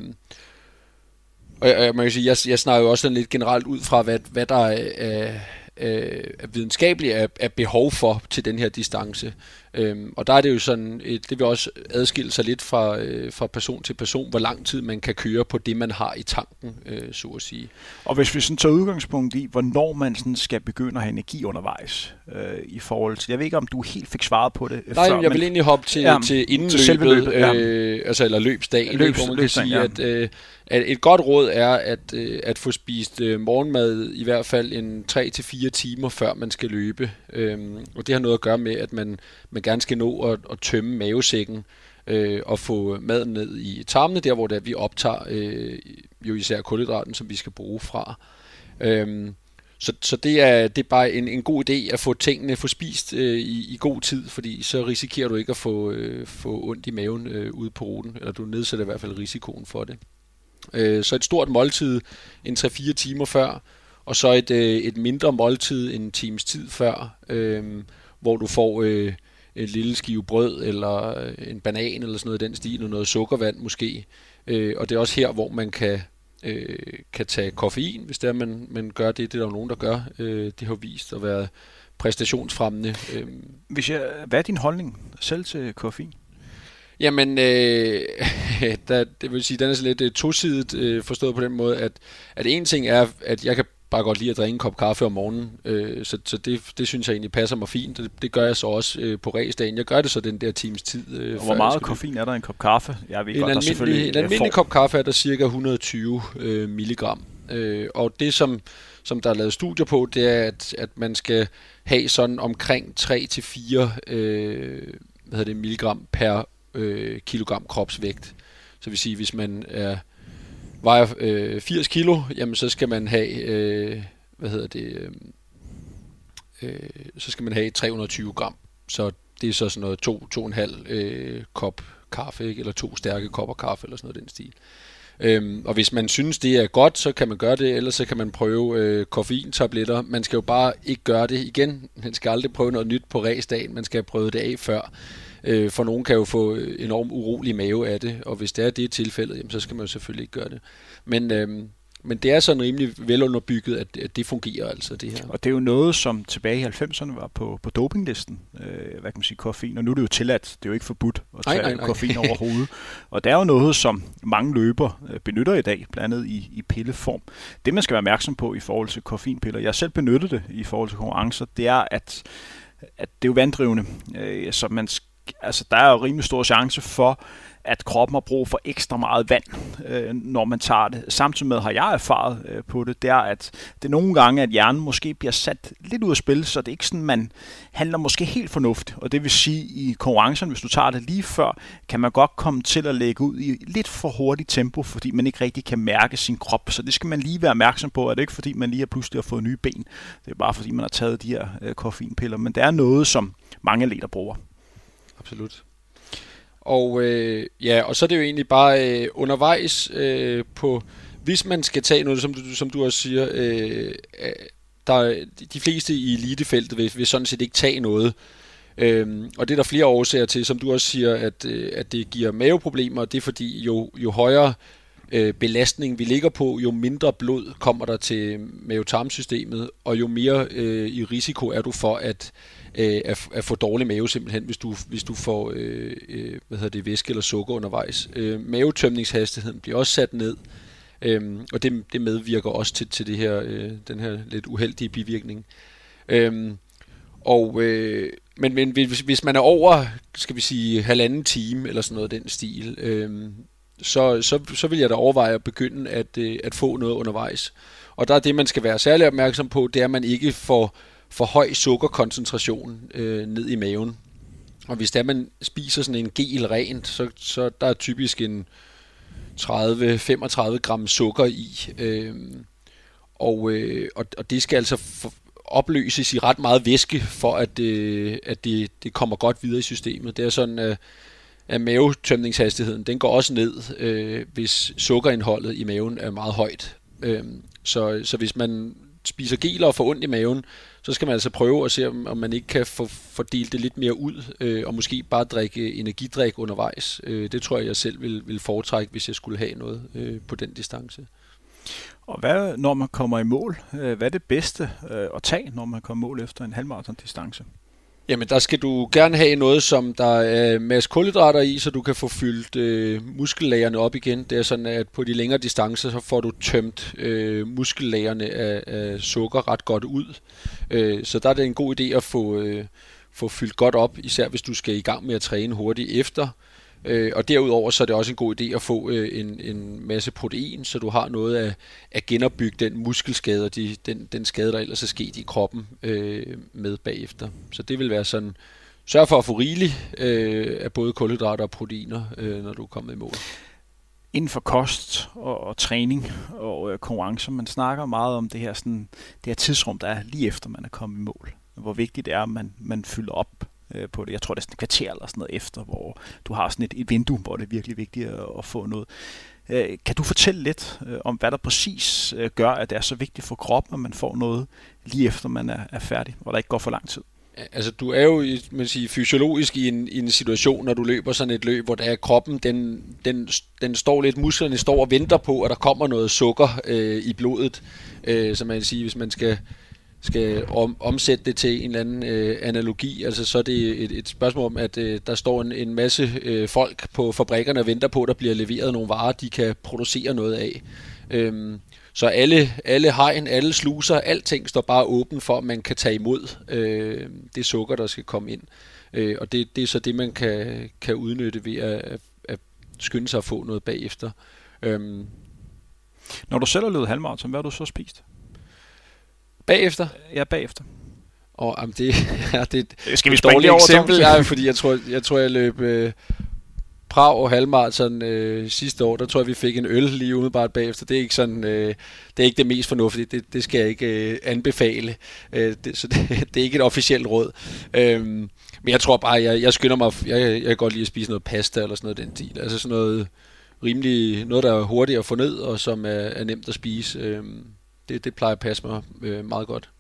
og jeg, man kan sige, jeg, jeg snakker jo også sådan lidt generelt ud fra, hvad, hvad der er, Øh, øh, videnskabeligt er, er behov for til den her distance. Øhm, og der er det jo sådan, et, det vil også adskille sig lidt fra, øh, fra person til person, hvor lang tid man kan køre på det, man har i tanken, øh, så at sige. Og hvis vi sådan tager udgangspunkt i, hvornår man sådan skal begynde at have energi undervejs øh, i forhold til, jeg ved ikke, om du helt fik svaret på det Nej, før, jeg men, vil egentlig hoppe til, ja, til inden til selve løbet, løbet, ja. øh, altså eller løbsdagen, Løbs- hvor man kan sige, ja. at, øh, at et godt råd er at, øh, at få spist øh, morgenmad i hvert fald en 3-4 timer før man skal løbe. Øhm, og det har noget at gøre med, at man, man gerne skal nå at, at tømme mavesækken øh, og få maden ned i tarmene, der hvor det er, vi optager øh, jo især kulhydraten, som vi skal bruge fra. Øhm, så, så det, er, det er bare en, en god idé at få tingene få spist øh, i, i god tid, fordi så risikerer du ikke at få, øh, få ondt i maven øh, ude på ruten, eller du nedsætter i hvert fald risikoen for det. Øh, så et stort måltid en 3-4 timer før, og så et, øh, et mindre måltid en times tid før, øh, hvor du får øh, et lille skive brød, eller øh, en banan, eller sådan noget i den stil, og noget sukkervand måske. Øh, og det er også her, hvor man kan, øh, kan tage koffein, hvis det er, man, man gør det. Det er der jo nogen, der gør. Øh, det har vist at være præstationsfremmende. Øh, Hvis jeg, hvad er din holdning selv til koffein? Jamen, øh, der, det vil sige, den er så lidt øh, tosidigt øh, forstået på den måde, at, at en ting er, at jeg kan bare godt lide at drikke en kop kaffe om morgenen, øh, så, så det, det synes jeg egentlig passer mig fint, det, det gør jeg så også øh, på ræsdagen. Jeg gør det så den der times tid. Øh, Og hvor meget koffein er der i en kop kaffe? Jeg ved En godt, der almindelig, selvfølgelig en almindelig kop kaffe er der cirka 120 øh, milligram. Øh, og det, som, som der er lavet studier på, det er, at, at man skal have sådan omkring 3-4 øh, hvad det, milligram per øh, kilogram kropsvægt. Så vil sige, hvis man er, vejer øh, 80 kilo, jamen så skal man have, øh, hvad hedder det, øh, øh, så skal man have 320 gram. Så det er så sådan noget 2-2,5 øh, kop kaffe, ikke? eller to stærke kopper kaffe, eller sådan noget i den stil. Øhm, og hvis man synes, det er godt, så kan man gøre det, ellers så kan man prøve øh, koffeintabletter. Man skal jo bare ikke gøre det igen. Man skal aldrig prøve noget nyt på ræsdagen. Man skal have prøvet det af før. Øh, for nogen kan jo få øh, enormt urolig mave af det, og hvis det er det tilfældet, jamen, så skal man jo selvfølgelig ikke gøre det. Men, øhm, men det er sådan rimelig velunderbygget, at, at det fungerer altså, det her. Og det er jo noget, som tilbage i 90'erne var på, på dopinglisten, øh, hvad kan man sige, koffein, og nu er det jo tilladt, det er jo ikke forbudt at Nej, tage nej, nej. koffein overhovedet. Og det er jo noget, som mange løber øh, benytter i dag, blandt andet i, i pilleform. Det, man skal være opmærksom på i forhold til koffeinpiller, jeg selv benyttet det i forhold til konkurrencer, det er, at, at det er jo vanddrivende, øh, så man altså, der er jo rimelig stor chance for, at kroppen har brug for ekstra meget vand, øh, når man tager det. Samtidig med har jeg erfaret øh, på det, det er, at det er nogle gange, at hjernen måske bliver sat lidt ud af spil, så det er ikke sådan, man handler måske helt fornuftigt. Og det vil sige, i konkurrencen, hvis du tager det lige før, kan man godt komme til at lægge ud i lidt for hurtigt tempo, fordi man ikke rigtig kan mærke sin krop. Så det skal man lige være opmærksom på, at det ikke fordi, man lige har pludselig har fået nye ben. Det er bare fordi, man har taget de her øh, koffeinpiller. Men det er noget, som mange atleter bruger. Absolut. Og øh, ja, og så er det jo egentlig bare øh, undervejs øh, på, hvis man skal tage noget, som du, som du også siger, øh, der, de fleste i elitefeltet vil, vil sådan set ikke tage noget. Øhm, og det er der flere årsager til, som du også siger, at, øh, at det giver maveproblemer, det er fordi, jo, jo højere øh, belastning vi ligger på, jo mindre blod kommer der til mavetarmsystemet, og jo mere øh, i risiko er du for at, øh, at, at få dårlig mave simpelthen, hvis du, hvis du får øh, øh, hvad hedder det, væske eller sukker undervejs. Øh, mavetømningshastigheden bliver også sat ned, øh, og det, det medvirker også til, til det her, øh, den her lidt uheldige bivirkning. Øh, og, øh, men, men hvis, hvis man er over, skal vi sige, halvanden time eller sådan noget den stil, øh, så, så, så vil jeg da overveje at begynde at, øh, at få noget undervejs. Og der er det, man skal være særlig opmærksom på, det er, at man ikke får for høj sukkerkoncentration øh, ned i maven. Og hvis det man spiser sådan en gel rent, så, så der er typisk en 30-35 gram sukker i. Øh, og, øh, og, og det skal altså for, opløses i ret meget væske, for at, øh, at det, det kommer godt videre i systemet. Det er sådan, øh, at mavetømningshastigheden den går også ned, øh, hvis sukkerindholdet i maven er meget højt. Øh, så, så hvis man spiser geler og får ondt i maven, så skal man altså prøve at se, om, man ikke kan få fordele det lidt mere ud, øh, og måske bare drikke energidrik undervejs. Øh, det tror jeg, jeg selv vil, vil foretrække, hvis jeg skulle have noget øh, på den distance. Og hvad, når man kommer i mål, øh, hvad er det bedste øh, at tage, når man kommer i mål efter en halvmarathon distance? Jamen, der skal du gerne have noget, som der er masse kulhydrater i, så du kan få fyldt øh, muskellagerne op igen. Det er sådan, at på de længere distancer, så får du tømt øh, muskellagerne af, af sukker ret godt ud. Øh, så der er det en god idé at få, øh, få fyldt godt op, især hvis du skal i gang med at træne hurtigt efter. Øh, og derudover så er det også en god idé at få øh, en, en masse protein, så du har noget at, at genopbygge den muskelskade og de, den, den skade, der ellers er sket i kroppen øh, med bagefter. Så det vil være sådan, sørg for at få rigeligt øh, af både kulhydrater og proteiner, øh, når du er kommet i mål inden for kost og, og træning og øh, konkurrencer, man snakker meget om det her, sådan, det her tidsrum, der er lige efter man er kommet i mål. Hvor vigtigt det er, at man, man fylder op øh, på det. Jeg tror, det er sådan et kvarter eller sådan noget efter, hvor du har sådan et, et vindue, hvor det er virkelig vigtigt at, at få noget. Øh, kan du fortælle lidt øh, om, hvad der præcis øh, gør, at det er så vigtigt for kroppen, at man får noget lige efter man er, er færdig, hvor der ikke går for lang tid? Altså, du er jo man siger, fysiologisk i en, i en situation, når du løber sådan et løb, hvor der er kroppen, den, den, den står lidt, musklerne står og venter på, at der kommer noget sukker øh, i blodet. Øh, så man kan sige, hvis man skal skal om, omsætte det til en eller anden øh, analogi, altså så er det et, et spørgsmål om, at øh, der står en, en masse øh, folk på fabrikkerne og venter på, at der bliver leveret nogle varer, de kan producere noget af. Øhm, så alle, alle hegn, alle sluser, alting står bare åben for, at man kan tage imod øh, det sukker, der skal komme ind. Øh, og det, det er så det, man kan, kan udnytte ved at, at, at skynde sig at få noget bagefter. Øhm. Når du selv har løbet halvmarathon, hvad har du så spist? Bagefter? Ja, bagefter. Og jamen, det, ja, det, Skal vi et dårligt eksempel, ja, fordi jeg tror, jeg, tror, jeg løb øh, Prag og halvmarathon øh, sidste år. Der tror jeg, vi fik en øl lige umiddelbart bagefter. Det er ikke sådan, øh, det er ikke det mest fornuftige. Det, det skal jeg ikke øh, anbefale. Øh, det, så det, det er ikke et officielt råd. Øh, men jeg tror bare, jeg, jeg skynder mig, jeg, jeg kan godt lide at spise noget pasta eller sådan noget den stil. Altså sådan noget rimelig, noget der er hurtigt at få ned, og som er, er nemt at spise. Øh, det, det plejer at passe mig øh, meget godt.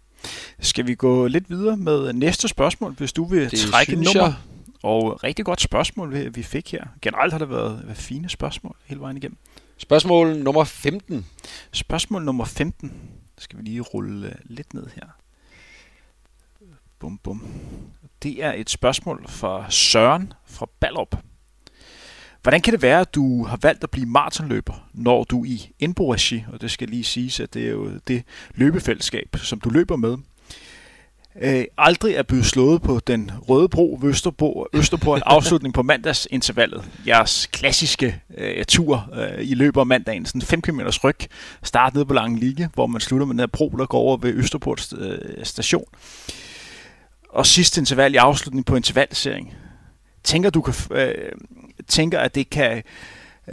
Skal vi gå lidt videre med næste spørgsmål, hvis du vil det trække et nummer? Jeg. Og rigtig godt spørgsmål, vi fik her. Generelt har det været, fine spørgsmål hele vejen igennem. Spørgsmål nummer 15. Spørgsmål nummer 15. Skal vi lige rulle lidt ned her. Bum, bum. Det er et spørgsmål fra Søren fra Ballup. Hvordan kan det være, at du har valgt at blive maratonløber, når du i indbo og det skal lige siges, at det er jo det løbefællesskab, som du løber med, øh, aldrig er blevet slået på den røde bro ved Østerbo, en afslutning på mandagsintervallet. Jeres klassiske øh, tur øh, i løber af mandagen, sådan 5 km ryg, start nede på Lange Lige, hvor man slutter med den her bro, der går over ved Østerport øh, station. Og sidste interval i afslutning på intervalserien, Tænker du kan, øh, tænker, at det kan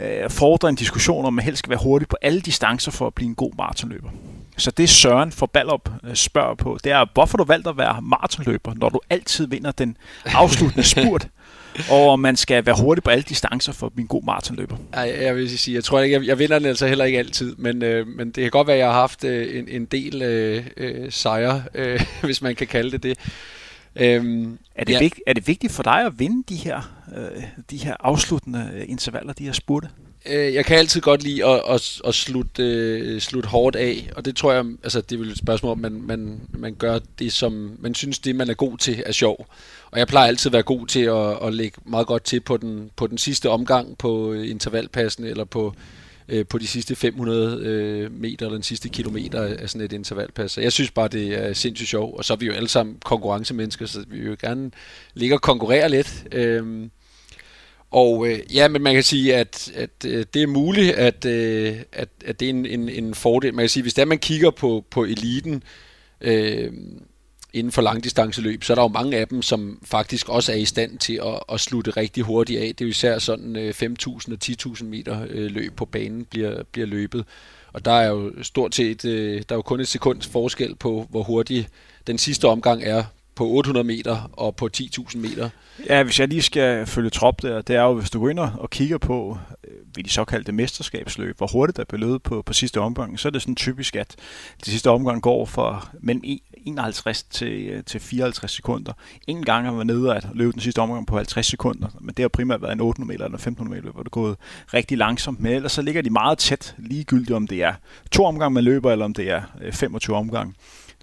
øh, fordre en diskussion om, at man helst skal være hurtig på alle distancer for at blive en god maratonløber. Så det Søren for Ballup øh, spørger på, det er, hvorfor du valgt at være maratonløber, når du altid vinder den afsluttende spurt, og man skal være hurtig på alle distancer for at blive en god maratonløber. Ej, jeg vil sige, jeg tror ikke, jeg, jeg vinder den altså heller ikke altid, men, øh, men det kan godt være, at jeg har haft øh, en, en del øh, øh, sejre, øh, hvis man kan kalde det det. Øhm, er, det ja. vigt, er det vigtigt for dig at vinde de her, øh, de her afsluttende øh, intervaller, de her spurte? Øh, jeg kan altid godt lide at, at, at slutte, øh, slutte hårdt af, og det tror jeg, altså det er vel et spørgsmål, om man, man, man gør det, som man synes, det man er god til, er sjov. Og jeg plejer altid at være god til at, at lægge meget godt til på den, på den sidste omgang på intervalpassen, eller på, øh, på de sidste 500 øh, meter eller den sidste kilometer af sådan et intervalpas. Så jeg synes bare, det er sindssygt sjovt, og så er vi jo alle sammen konkurrencemennesker, så vi vil jo gerne ligge og konkurrere lidt. Øh, og øh, ja, men man kan sige, at, at øh, det er muligt, at, øh, at, at det er en, en, en fordel. Man kan sige, hvis der man kigger på, på eliten, øh, inden for langdistanceløb, så er der jo mange af dem, som faktisk også er i stand til at, at slutte rigtig hurtigt af. Det er jo især sådan øh, 5.000 og 10.000 meter øh, løb på banen bliver, bliver løbet. Og der er jo stort set, øh, der er jo kun et sekunds forskel på, hvor hurtig den sidste omgang er på 800 meter og på 10.000 meter. Ja, hvis jeg lige skal følge trop der, det er jo, hvis du går ind og kigger på ved de såkaldte mesterskabsløb, hvor hurtigt der blev løbet på, på sidste omgang, så er det sådan typisk, at de sidste omgang går fra mellem 51 til, øh, til 54 sekunder. Ingen gang har man nede at løbe den sidste omgang på 50 sekunder, men det har primært været en 800 meter eller 1500 meter, hvor det er gået rigtig langsomt. Men ellers så ligger de meget tæt, ligegyldigt om det er to omgange man løber, eller om det er øh, 25 omgange.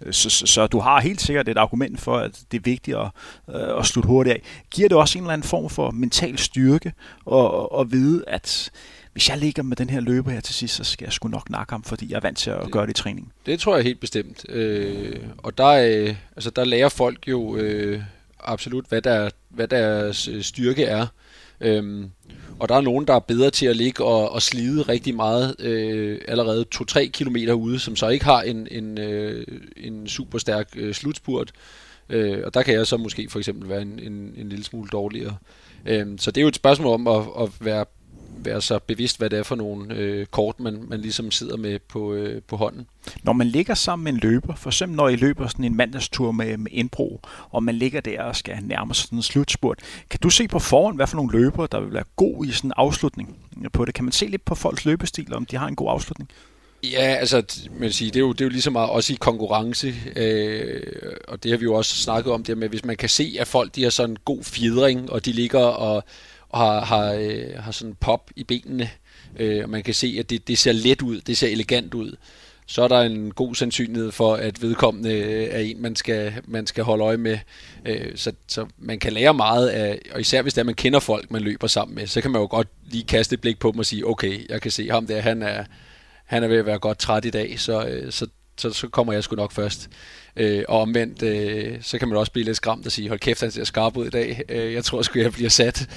Øh, så, så, så du har helt sikkert et argument for, at det er vigtigt at, øh, at slutte hurtigt af. Giver det også en eller anden form for mental styrke at, at vide, at hvis jeg ligger med den her løber her til sidst, så skal jeg sgu nok nakke ham, fordi jeg er vant til at gøre det i træning. Det tror jeg helt bestemt. Øh, og der, øh, altså der lærer folk jo øh, absolut, hvad, der, hvad deres øh, styrke er. Øhm, og der er nogen, der er bedre til at ligge og, og slide rigtig meget øh, allerede 2-3 km ude, som så ikke har en, en, øh, en super stærk øh, slutspurt. Øh, og der kan jeg så måske for eksempel være en, en, en lille smule dårligere. Øh, så det er jo et spørgsmål om at, at være være så bevidst, hvad det er for nogle øh, kort, man, man ligesom sidder med på, øh, på hånden. Når man ligger sammen med en løber, for eksempel når I løber sådan en mandagstur med, med indbro, og man ligger der og skal nærme sig sådan en slutspurt, kan du se på forhånd, hvad for nogle løber, der vil være god i sådan en afslutning på det? Kan man se lidt på folks løbestil, om de har en god afslutning? Ja, altså, man sige, det, er jo, det er jo lige så meget også i konkurrence, øh, og det har vi jo også snakket om, det med, hvis man kan se, at folk de har sådan en god fjedring, og de ligger og og har, har, øh, har sådan pop i benene, øh, og man kan se, at det, det ser let ud, det ser elegant ud, så er der en god sandsynlighed for, at vedkommende øh, er en, man skal, man skal holde øje med. Øh, så, så man kan lære meget af, og især hvis det er, man kender folk, man løber sammen med, så kan man jo godt lige kaste et blik på dem og sige, okay, jeg kan se ham der, han er, han er ved at være godt træt i dag, så, øh, så, så, så kommer jeg sgu nok først. Øh, og omvendt, øh, så kan man også blive lidt skræmt og sige, hold kæft, han ser skarp ud i dag. Øh, jeg tror sgu, jeg bliver sat.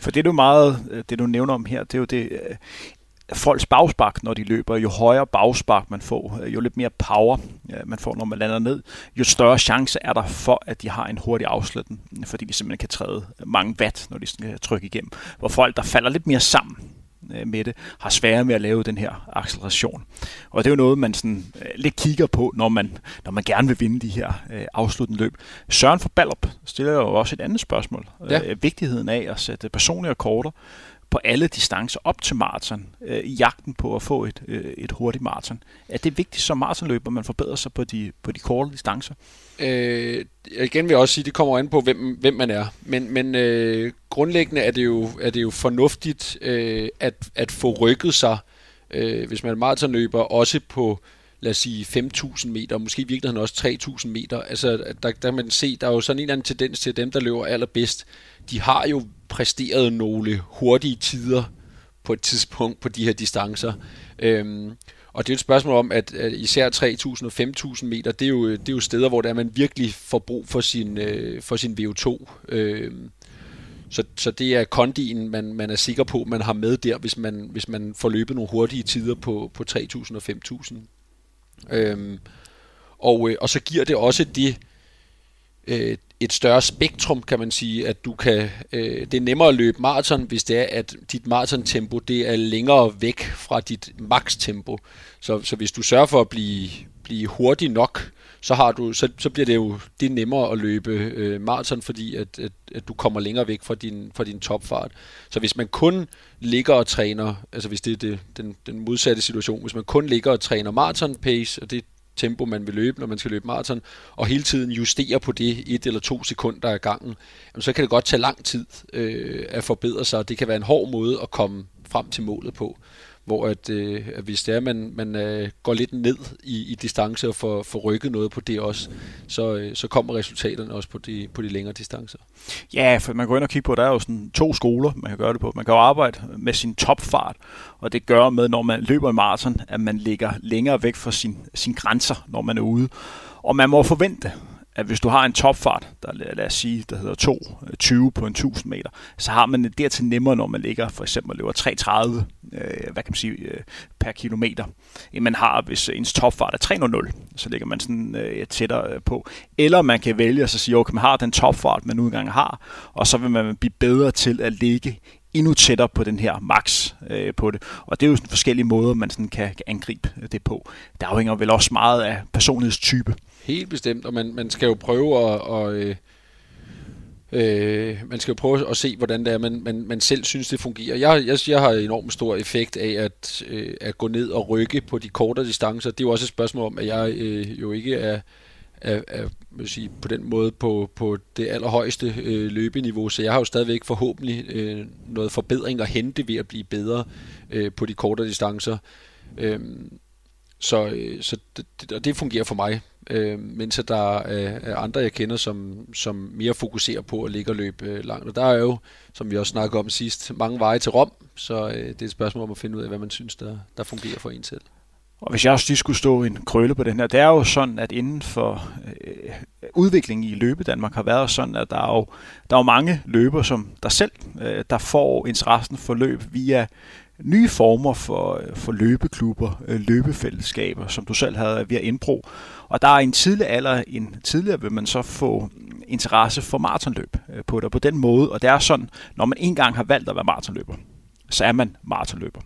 For det du meget, øh, det du nævner om her, det er jo det, øh, folks bagspark, når de løber. Jo højere bagspark man får, øh, jo lidt mere power øh, man får, når man lander ned, jo større chance er der for, at de har en hurtig afslutning, fordi de simpelthen kan træde mange watt, når de skal trykke igennem. Hvor folk, der falder lidt mere sammen, med det, har sværere med at lave den her acceleration. Og det er jo noget, man sådan, øh, lidt kigger på, når man, når man gerne vil vinde de her øh, afsluttende løb. Søren for Ballup stiller jo også et andet spørgsmål. Ja. Øh, vigtigheden af at sætte personlige rekorder på alle distancer op til maraton, øh, i jagten på at få et, øh, et hurtigt maraton. Er det vigtigt som maratonløber, at man forbedrer sig på de, på de korte distancer? Øh, igen vil jeg også sige, at det kommer an på, hvem, hvem man er. Men, men øh, grundlæggende er det jo, er det jo fornuftigt øh, at, at få rykket sig, øh, hvis man er maratonløber, også på lad os sige 5.000 meter, måske i virkeligheden også 3.000 meter. Altså, der, der kan man se, der er jo sådan en eller anden tendens til, at dem, der løber allerbedst, de har jo præsterede nogle hurtige tider på et tidspunkt på de her distancer. Øhm, og det er et spørgsmål om, at, at især 3.000 og 5.000 meter, det er, jo, det er jo steder, hvor der man virkelig får brug for sin, øh, for sin VO2. Øhm, så, så det er kondien, man, man er sikker på, man har med der, hvis man, hvis man får løbet nogle hurtige tider på, på 3.000 og 5.000. Øhm, og, øh, og så giver det også det, øh, et større spektrum, kan man sige, at du kan, øh, det er nemmere at løbe maraton, hvis det er, at dit maratontempo det er længere væk fra dit max-tempo. Så, så hvis du sørger for at blive, blive hurtig nok, så, har du, så, så bliver det jo det er nemmere at løbe øh, maraton, fordi at, at, at du kommer længere væk fra din, fra din topfart. Så hvis man kun ligger og træner, altså hvis det er det, den, den modsatte situation, hvis man kun ligger og træner maraton pace, og det tempo, man vil løbe, når man skal løbe maraton, og hele tiden justere på det et eller to sekunder af gangen, jamen, så kan det godt tage lang tid øh, at forbedre sig, og det kan være en hård måde at komme frem til målet på hvor at, øh, at hvis det er, at man, man øh, går lidt ned i, i distance og får, får rykket noget på det også, så, øh, så kommer resultaterne også på de, på de længere distancer. Ja, for man går ind og kigger på, der er jo sådan to skoler, man kan gøre det på. Man kan jo arbejde med sin topfart, og det gør med, når man løber i maraton, at man ligger længere væk fra sin, sin grænser, når man er ude. Og man må forvente, at hvis du har en topfart, der lad os sige, der hedder 2,20 øh, på en 1000 meter, så har man det dertil nemmere, når man ligger for eksempel løber 3,30 øh, hvad kan man sige, øh, per kilometer, end man har, hvis ens topfart er 3,00, så ligger man sådan øh, tættere øh, på. Eller man kan vælge at sige, okay, man har den topfart, man nu engang har, og så vil man blive bedre til at ligge endnu tættere på den her max øh, på det. Og det er jo sådan forskellige måder, man sådan kan, kan angribe det på. Det afhænger vel også meget af personlighedstype. Helt bestemt, og man, man skal jo prøve at... Og, øh, øh, man skal jo prøve at se, hvordan det er, man, man, man selv synes, det fungerer. Jeg, jeg, jeg har enormt stor effekt af at, øh, at gå ned og rykke på de kortere distancer. Det er jo også et spørgsmål om, at jeg øh, jo ikke er, er, er vil sige, på den måde på, på det allerhøjeste øh, løbeniveau, så jeg har jo stadigvæk forhåbentlig øh, noget forbedring at hente ved at blive bedre øh, på de kortere distancer. Øh, så, øh, så det, det, og det fungerer for mig øh, mens der er, er andre, jeg kender, som, som mere fokuserer på at ligge og løbe øh, langt. Og der er jo, som vi også snakkede om sidst, mange veje til Rom, så øh, det er et spørgsmål om at finde ud af, hvad man synes, der, der fungerer for en selv. Og hvis jeg også lige skulle stå en krølle på den her, det er jo sådan, at inden for øh, udviklingen i løbe Danmark har været sådan, at der er jo, der er jo mange løber som der selv, øh, der får interessen for løb via nye former for, øh, for løbeklubber, øh, løbefællesskaber, som du selv havde ved at. Og der er en tidlig alder, en tidligere vil man så få interesse for maratonløb øh, på det. På den måde, og det er sådan, når man engang har valgt at være maratonløber, så er man maratonløber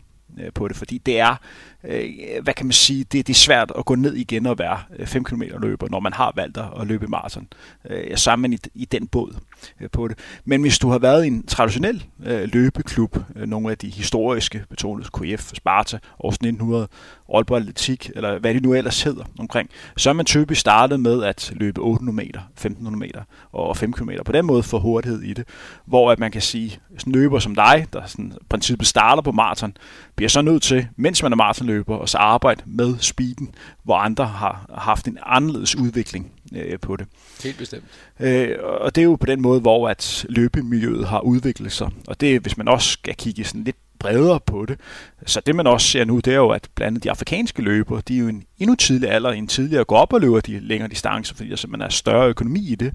på det, fordi det er, øh, hvad kan man sige, det, det er svært at gå ned igen og være øh, 5 km løber, når man har valgt at løbe maraton. Øh, så er man i, i den båd øh, på det. Men hvis du har været i en traditionel øh, løbeklub, øh, nogle af de historiske betonet, KF, Sparta, Aarhus 1900, Aalborg Atletik, eller hvad det nu ellers hedder omkring, så er man typisk startet med at løbe 800 meter, 1500 meter og 5 km. På den måde få hurtighed i det, hvor at man kan sige, sådan løber som dig, der sådan, princippet starter på maraton, bliver så nødt til, mens man er maratonløber, og så arbejde med speeden, hvor andre har haft en anderledes udvikling øh, på det. Helt bestemt. Øh, og det er jo på den måde, hvor at løbemiljøet har udviklet sig. Og det hvis man også skal kigge sådan lidt bredere på det. Så det man også ser nu, det er jo, at blandt andet de afrikanske løbere, de er jo en endnu tidligere alder end tidligere går op og løber de længere distancer, fordi der simpelthen er større økonomi i det.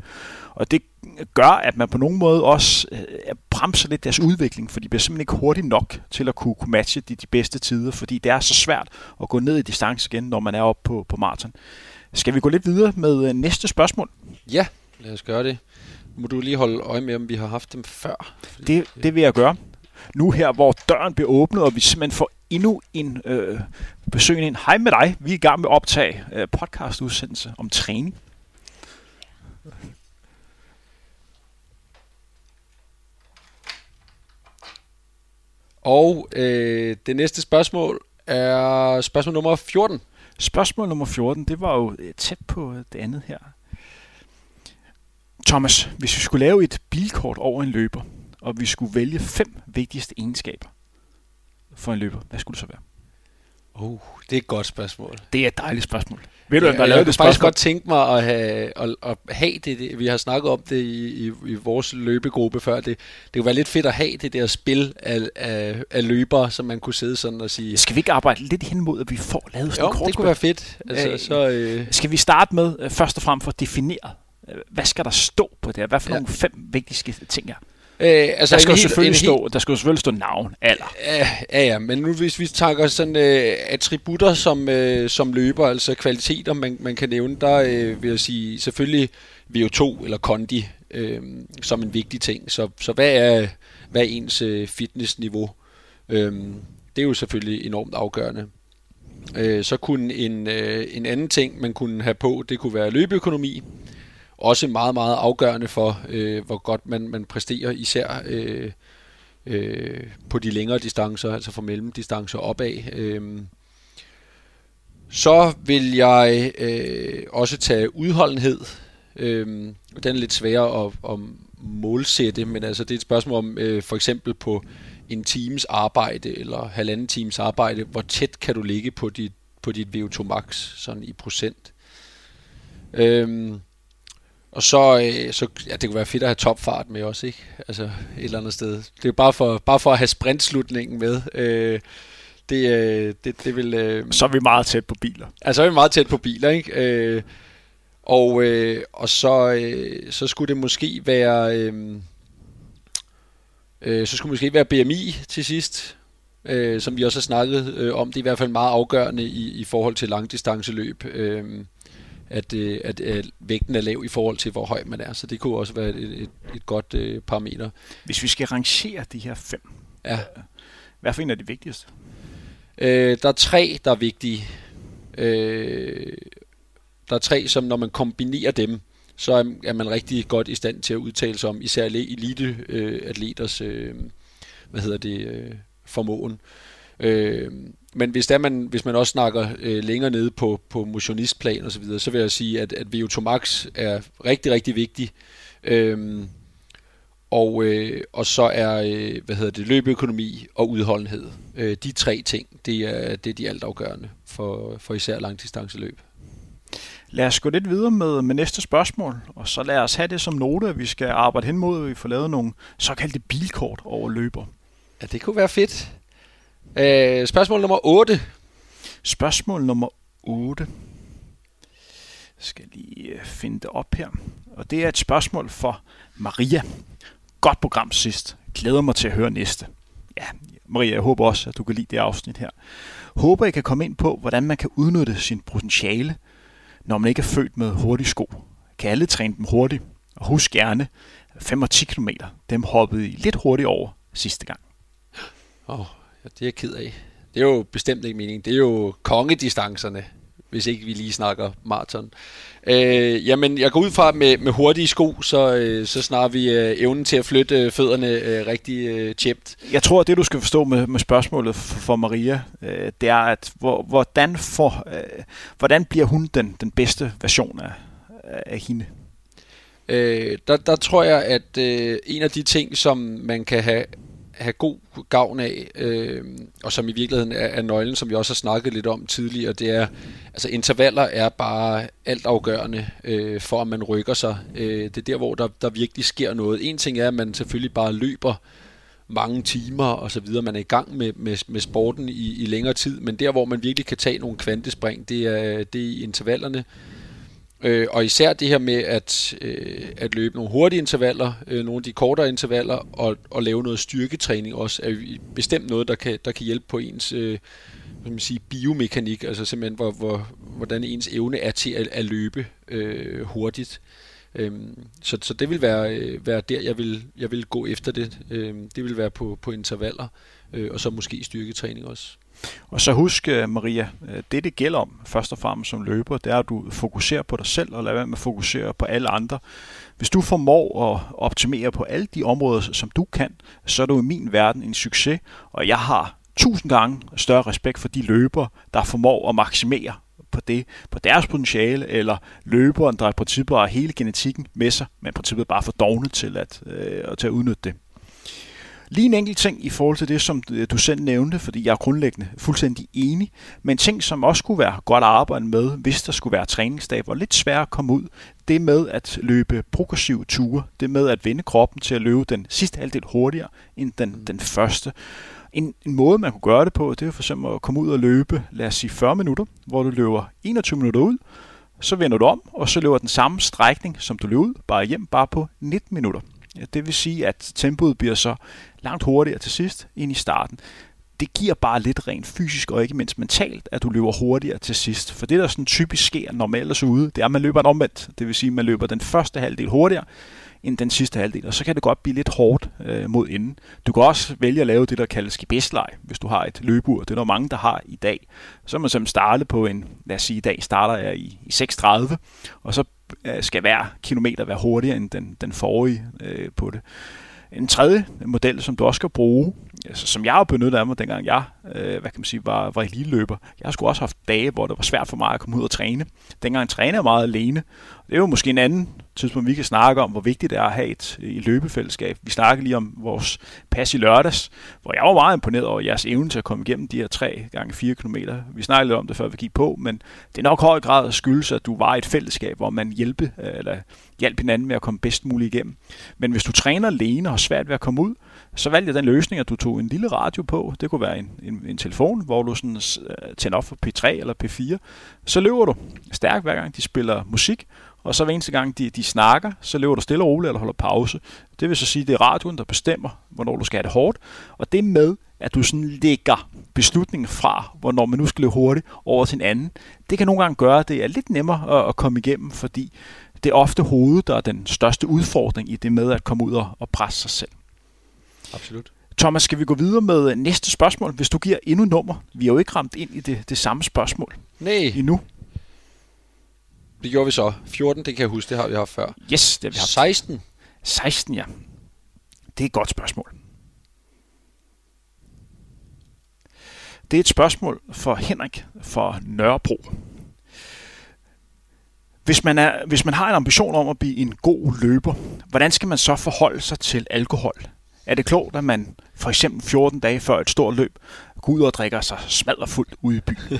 Og det gør, at man på nogen måde også øh, bremser lidt deres udvikling, for de bliver simpelthen ikke hurtigt nok til at kunne, kunne matche de, de bedste tider, fordi det er så svært at gå ned i distance igen, når man er oppe på, på maraton. Skal vi gå lidt videre med øh, næste spørgsmål? Ja, lad os gøre det. Må du lige holde øje med, om vi har haft dem før? Det, det vil jeg gøre. Nu her, hvor døren bliver åbnet, og vi simpelthen får endnu en øh, besøgende ind. Hej med dig. Vi er i gang med at optage øh, podcastudsendelse om træning. Og øh, det næste spørgsmål er spørgsmål nummer 14. Spørgsmål nummer 14, det var jo øh, tæt på det andet her. Thomas, hvis vi skulle lave et bilkort over en løber, og vi skulle vælge fem vigtigste egenskaber for en løber, hvad skulle det så være? Oh, det er et godt spørgsmål. Det er et dejligt spørgsmål. Ved du, ja, der jeg det faktisk godt tænke mig at have, at, at have det, det, vi har snakket om det i, i, i vores løbegruppe før, det, det kunne være lidt fedt at have det der spil af, af, af løbere, som man kunne sidde sådan og sige... Skal vi ikke arbejde lidt hen mod, at vi får lavet sådan jo, kort det kunne være fedt. Altså, øh, så, øh... Skal vi starte med øh, først og fremmest at definere, øh, hvad skal der stå på det her? Hvad for ja. nogle fem vigtige ting er? Øh, altså der skal jo selvfølgelig stå, der skal jo selvfølgelig stå navn, alder. Ja, ja, men nu hvis vi tager sådan øh, attributter som, øh, som løber, altså kvaliteter, man, man kan nævne, der øh, vil jeg sige selvfølgelig VO2 eller kondi øh, som en vigtig ting. Så, så hvad er, hvad er ens øh, fitnessniveau? Øh, det er jo selvfølgelig enormt afgørende. Øh, så kunne en, øh, en anden ting, man kunne have på, det kunne være løbeøkonomi også meget, meget afgørende for, øh, hvor godt man, man præsterer, især øh, øh, på de længere distancer, altså fra mellemdistancer opad. Øh. Så vil jeg øh, også tage udholdenhed. Øh, den er lidt sværere at, at målsætte, men altså det er et spørgsmål om øh, for eksempel på en times arbejde eller halvanden times arbejde, hvor tæt kan du ligge på dit, på dit VO2 max sådan i procent. Øh, og så, øh, så ja, det kunne være fedt at have topfart med også, ikke? Altså et eller andet sted. Det er bare for, bare for at have sprintslutningen med. Øh, det, øh, det, det vil... Øh, så er vi meget tæt på biler. Altså, så er vi meget tæt på biler, ikke? Øh, og, øh, og så, øh, så skulle det måske være... Øh, øh, så skulle det måske være BMI til sidst, øh, som vi også har snakket øh, om. Det er i hvert fald meget afgørende i, i forhold til langdistanceløb. Øh, at, øh, at, at vægten er lav i forhold til, hvor høj man er. Så det kunne også være et, et, et godt øh, parameter. Hvis vi skal rangere de her fem, ja. hvad for en er det vigtigste? Øh, der er tre, der er vigtige. Øh, der er tre, som når man kombinerer dem, så er, er man rigtig godt i stand til at udtale sig om især elite-atleters øh, hvad hedder det, øh, formåen. Øh, men hvis, der man, hvis man også snakker øh, længere nede på, på motionistplan og så videre, så vil jeg sige, at, at VO2 Max er rigtig, rigtig vigtig. Øhm, og, øh, og så er øh, hvad hedder det, løbeøkonomi og udholdenhed. Øh, de tre ting, det er, det er de altafgørende for, for især langdistanceløb. Lad os gå lidt videre med, med næste spørgsmål, og så lad os have det som note, at vi skal arbejde hen mod, at vi får lavet nogle såkaldte bilkort over løber. Ja, det kunne være fedt. Øh, spørgsmål nummer 8. Spørgsmål nummer 8. Jeg skal lige øh, finde det op her. Og det er et spørgsmål for Maria. Godt program sidst. Glæder mig til at høre næste. Ja, Maria, jeg håber også, at du kan lide det afsnit her. Håber, I kan komme ind på, hvordan man kan udnytte sin potentiale, når man ikke er født med hurtige sko. Kan alle træne dem hurtigt? Og husk gerne, 5 og 10 km, dem hoppede I lidt hurtigt over sidste gang. Åh, oh, det er jeg ked af. Det er jo bestemt ikke meningen. Det er jo kongedistancerne, hvis ikke vi lige snakker maraton. Øh, jamen, jeg går ud fra, med, med hurtige sko, så, øh, så snart vi øh, evnen til at flytte øh, fødderne øh, rigtig øh, tjept. Jeg tror, at det du skal forstå med, med spørgsmålet for, for Maria, øh, det er, at hvor, hvordan, får, øh, hvordan bliver hun den, den bedste version af, af hende? Øh, der, der tror jeg, at øh, en af de ting, som man kan have have god gavn af, øh, og som i virkeligheden er, er nøglen, som vi også har snakket lidt om tidligere, det er, altså intervaller er bare altafgørende øh, for, at man rykker sig. Øh, det er der, hvor der, der virkelig sker noget. En ting er, at man selvfølgelig bare løber mange timer og så videre, man er i gang med, med, med sporten i, i længere tid, men der, hvor man virkelig kan tage nogle kvantespring, det er, det er i intervallerne, Øh, Øh, og især det her med at, øh, at løbe nogle hurtige intervaller, øh, nogle af de kortere intervaller, og, og lave noget styrketræning også, er bestemt noget, der kan, der kan hjælpe på ens øh, hvad man sige, biomekanik, altså simpelthen, hvor, hvor, hvordan ens evne er til at, at løbe øh, hurtigt. Øhm, så, så det vil være, øh, være der, jeg vil, jeg vil gå efter det. Øhm, det vil være på, på intervaller, øh, og så måske styrketræning også. Og så husk, øh, Maria, øh, det det gælder om først og fremmest som løber, det er, at du fokuserer på dig selv og lader være med at fokusere på alle andre. Hvis du formår at optimere på alle de områder, som du kan, så er du i min verden en succes, og jeg har tusind gange større respekt for de løbere, der formår at maksimere på det, på deres potentiale, eller løberen, der i princippet har hele genetikken med sig, men i princippet bare for dogne til at, øh, til at udnytte det. Lige en enkelt ting i forhold til det, som du selv nævnte, fordi jeg er grundlæggende fuldstændig enig, men ting, som også skulle være godt at arbejde med, hvis der skulle være træningsdag, var lidt svært at komme ud, det med at løbe progressive ture, det med at vende kroppen til at løbe den sidste halvdel hurtigere end den, den første. En, en måde, man kunne gøre det på, det er for eksempel at komme ud og løbe, lad os sige 40 minutter, hvor du løber 21 minutter ud, så vender du om, og så løber den samme strækning, som du løber ud, bare hjem, bare på 19 minutter. Ja, det vil sige, at tempoet bliver så langt hurtigere til sidst end i starten. Det giver bare lidt rent fysisk og ikke mindst mentalt, at du løber hurtigere til sidst. For det, der sådan typisk sker, når man ellers er ude, det er, at man løber en omvendt. Det vil sige, at man løber den første halvdel hurtigere, end den sidste halvdel, og så kan det godt blive lidt hårdt øh, mod enden. Du kan også vælge at lave det, der kaldes gebæstlej, hvis du har et løbeur. Det er der mange, der har i dag. Så man simpelthen starte på en, lad os sige i dag starter jeg i, i 6.30, og så Øh, skal hver kilometer være hurtigere end den, den forrige øh, på det. En tredje model, som du også skal bruge, altså, som jeg har benyttet af mig, dengang jeg øh, hvad kan man sige, var, var lille løber. Jeg har sgu også haft dage, hvor det var svært for mig at komme ud og træne. Dengang træner jeg meget alene. Det er jo måske en anden tidspunkt, vi kan snakke om, hvor vigtigt det er at have et øh, et løbefællesskab. Vi snakkede lige om vores pas i lørdags, hvor jeg var meget imponeret over jeres evne til at komme igennem de her 3 gange 4 km. Vi snakkede lidt om det, før vi gik på, men det er nok høj grad skyldes, at du var i et fællesskab, hvor man hjælpe, øh, eller hjælp hinanden med at komme bedst muligt igennem. Men hvis du træner alene og har svært ved at komme ud, så valgte jeg den løsning, at du tog en lille radio på. Det kunne være en, en, en telefon, hvor du sådan, øh, tænder op for P3 eller P4. Så løber du stærkt hver gang de spiller musik, og så hver eneste gang de, de snakker, så løber du stille og roligt eller holder pause. Det vil så sige, at det er radioen, der bestemmer, hvornår du skal have det hårdt. Og det med, at du sådan lægger beslutningen fra, hvornår man nu skal løbe hurtigt, over til en anden, det kan nogle gange gøre, at det er lidt nemmere at, at komme igennem, fordi det er ofte hovedet, der er den største udfordring i det med at komme ud og, og presse sig selv. Absolut. Thomas, skal vi gå videre med næste spørgsmål, hvis du giver endnu nummer? Vi har jo ikke ramt ind i det, det samme spørgsmål Nej. endnu. Det gjorde vi så. 14, det kan jeg huske, det har vi haft før. Yes, det har vi haft. 16. 16, ja. Det er et godt spørgsmål. Det er et spørgsmål for Henrik for Nørrebro. Hvis man, er, hvis man har en ambition om at blive en god løber, hvordan skal man så forholde sig til alkohol? Er det klogt, at man for eksempel 14 dage før et stort løb går ud og drikker sig smadderfuldt ude i byen?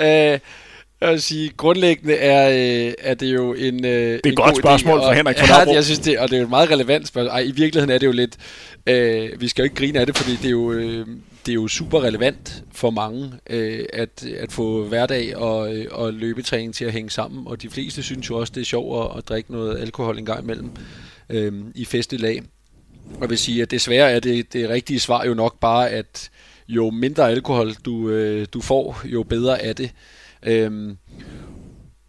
øh, Jeg vil sige, grundlæggende er, øh, er det jo en Det er en et godt god spørgsmål idé, for Henrik fra ja, jeg synes det, og det er jo et meget relevant spørgsmål. Ej, i virkeligheden er det jo lidt, øh, vi skal jo ikke grine af det, fordi det er jo, øh, det er jo super relevant for mange, øh, at, at få hverdag og, øh, og løbetræning til at hænge sammen, og de fleste synes jo også, det er sjovt at, at drikke noget alkohol en gang imellem øh, i festelag. Og vil sige, at desværre er det, det rigtige svar jo nok bare, at jo mindre alkohol du, øh, du får, jo bedre er det. Øh,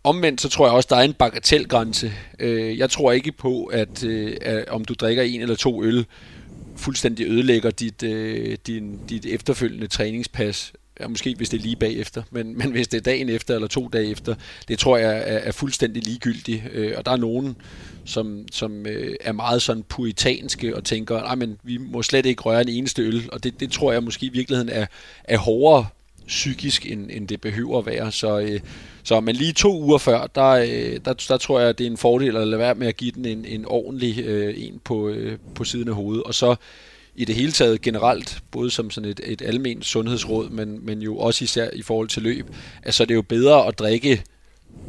omvendt så tror jeg også, der er en bagatelgrænse. Øh, jeg tror ikke på, at, øh, at om du drikker en eller to øl, fuldstændig ødelægger dit, øh, din, dit efterfølgende træningspas. Ja, måske hvis det er lige bagefter, men, men hvis det er dagen efter eller to dage efter, det tror jeg er, er fuldstændig ligegyldigt. Øh, og der er nogen, som, som øh, er meget sådan puritanske og tænker, nej, men vi må slet ikke røre en eneste øl, og det, det tror jeg måske i virkeligheden er, er hårdere psykisk, end, end det behøver at være. Så, øh, så men lige to uger før, der, øh, der, der tror jeg, det er en fordel at lade være med at give den en, en ordentlig øh, en på, øh, på siden af hovedet. Og så i det hele taget generelt, både som sådan et, et almindeligt sundhedsråd, men, men jo også især i forhold til løb, at så er det jo bedre at drikke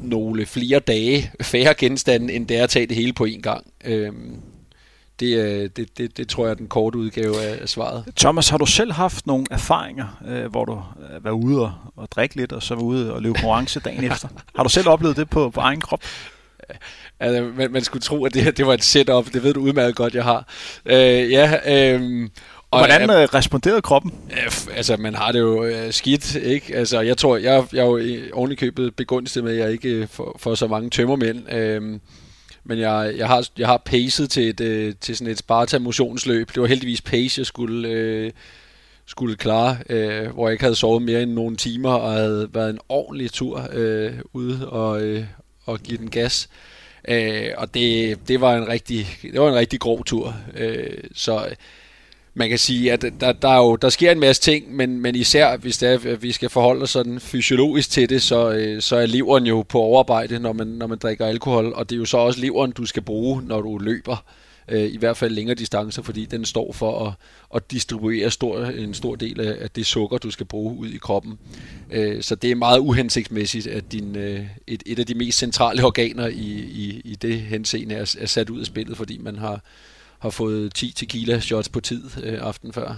nogle flere dage færre genstande, end det er at tage det hele på én gang. Øhm, det, er- det, det, det tror jeg er den korte udgave af, svaret. Thomas, har du selv haft nogle erfaringer, øh, hvor du øh, var ude og, og drikke lidt, og så var ude og løbe konkurrence dagen efter? Har du selv oplevet det på, på egen krop? Altså, man, man skulle tro, at det, her, det var et setup. Det ved du udmærket godt, jeg har. Øh, ja, øh, Og Hvordan øh, responderede kroppen? F- altså, man har det jo øh, skidt, ikke? Altså, jeg tror, jeg, jeg er jo i købet begunstiget med, at jeg ikke øh, får, får så mange tømmermænd. Øhm, men jeg, jeg, har, jeg har pacet til, et, øh, til sådan et Sparta-motionsløb. Det var heldigvis pace, jeg skulle, øh, skulle klare, øh, hvor jeg ikke havde sovet mere end nogle timer, og havde været en ordentlig tur øh, ude og, øh, og give den gas. Øh, og det, det, var en rigtig, det var en rigtig grov tur. Øh, så man kan sige, at der, der, er jo, der sker en masse ting, men, men især hvis det er, at vi skal forholde os sådan fysiologisk til det, så, øh, så er leveren jo på overarbejde, når man, når man drikker alkohol, og det er jo så også leveren, du skal bruge, når du løber, øh, i hvert fald længere distancer, fordi den står for at, at distribuere stor, en stor del af, af det sukker, du skal bruge ud i kroppen. Øh, så det er meget uhensigtsmæssigt, at din, øh, et, et af de mest centrale organer i, i, i det henseende er, er sat ud af spillet, fordi man har har fået 10 tequila shots på tid øh, aften før.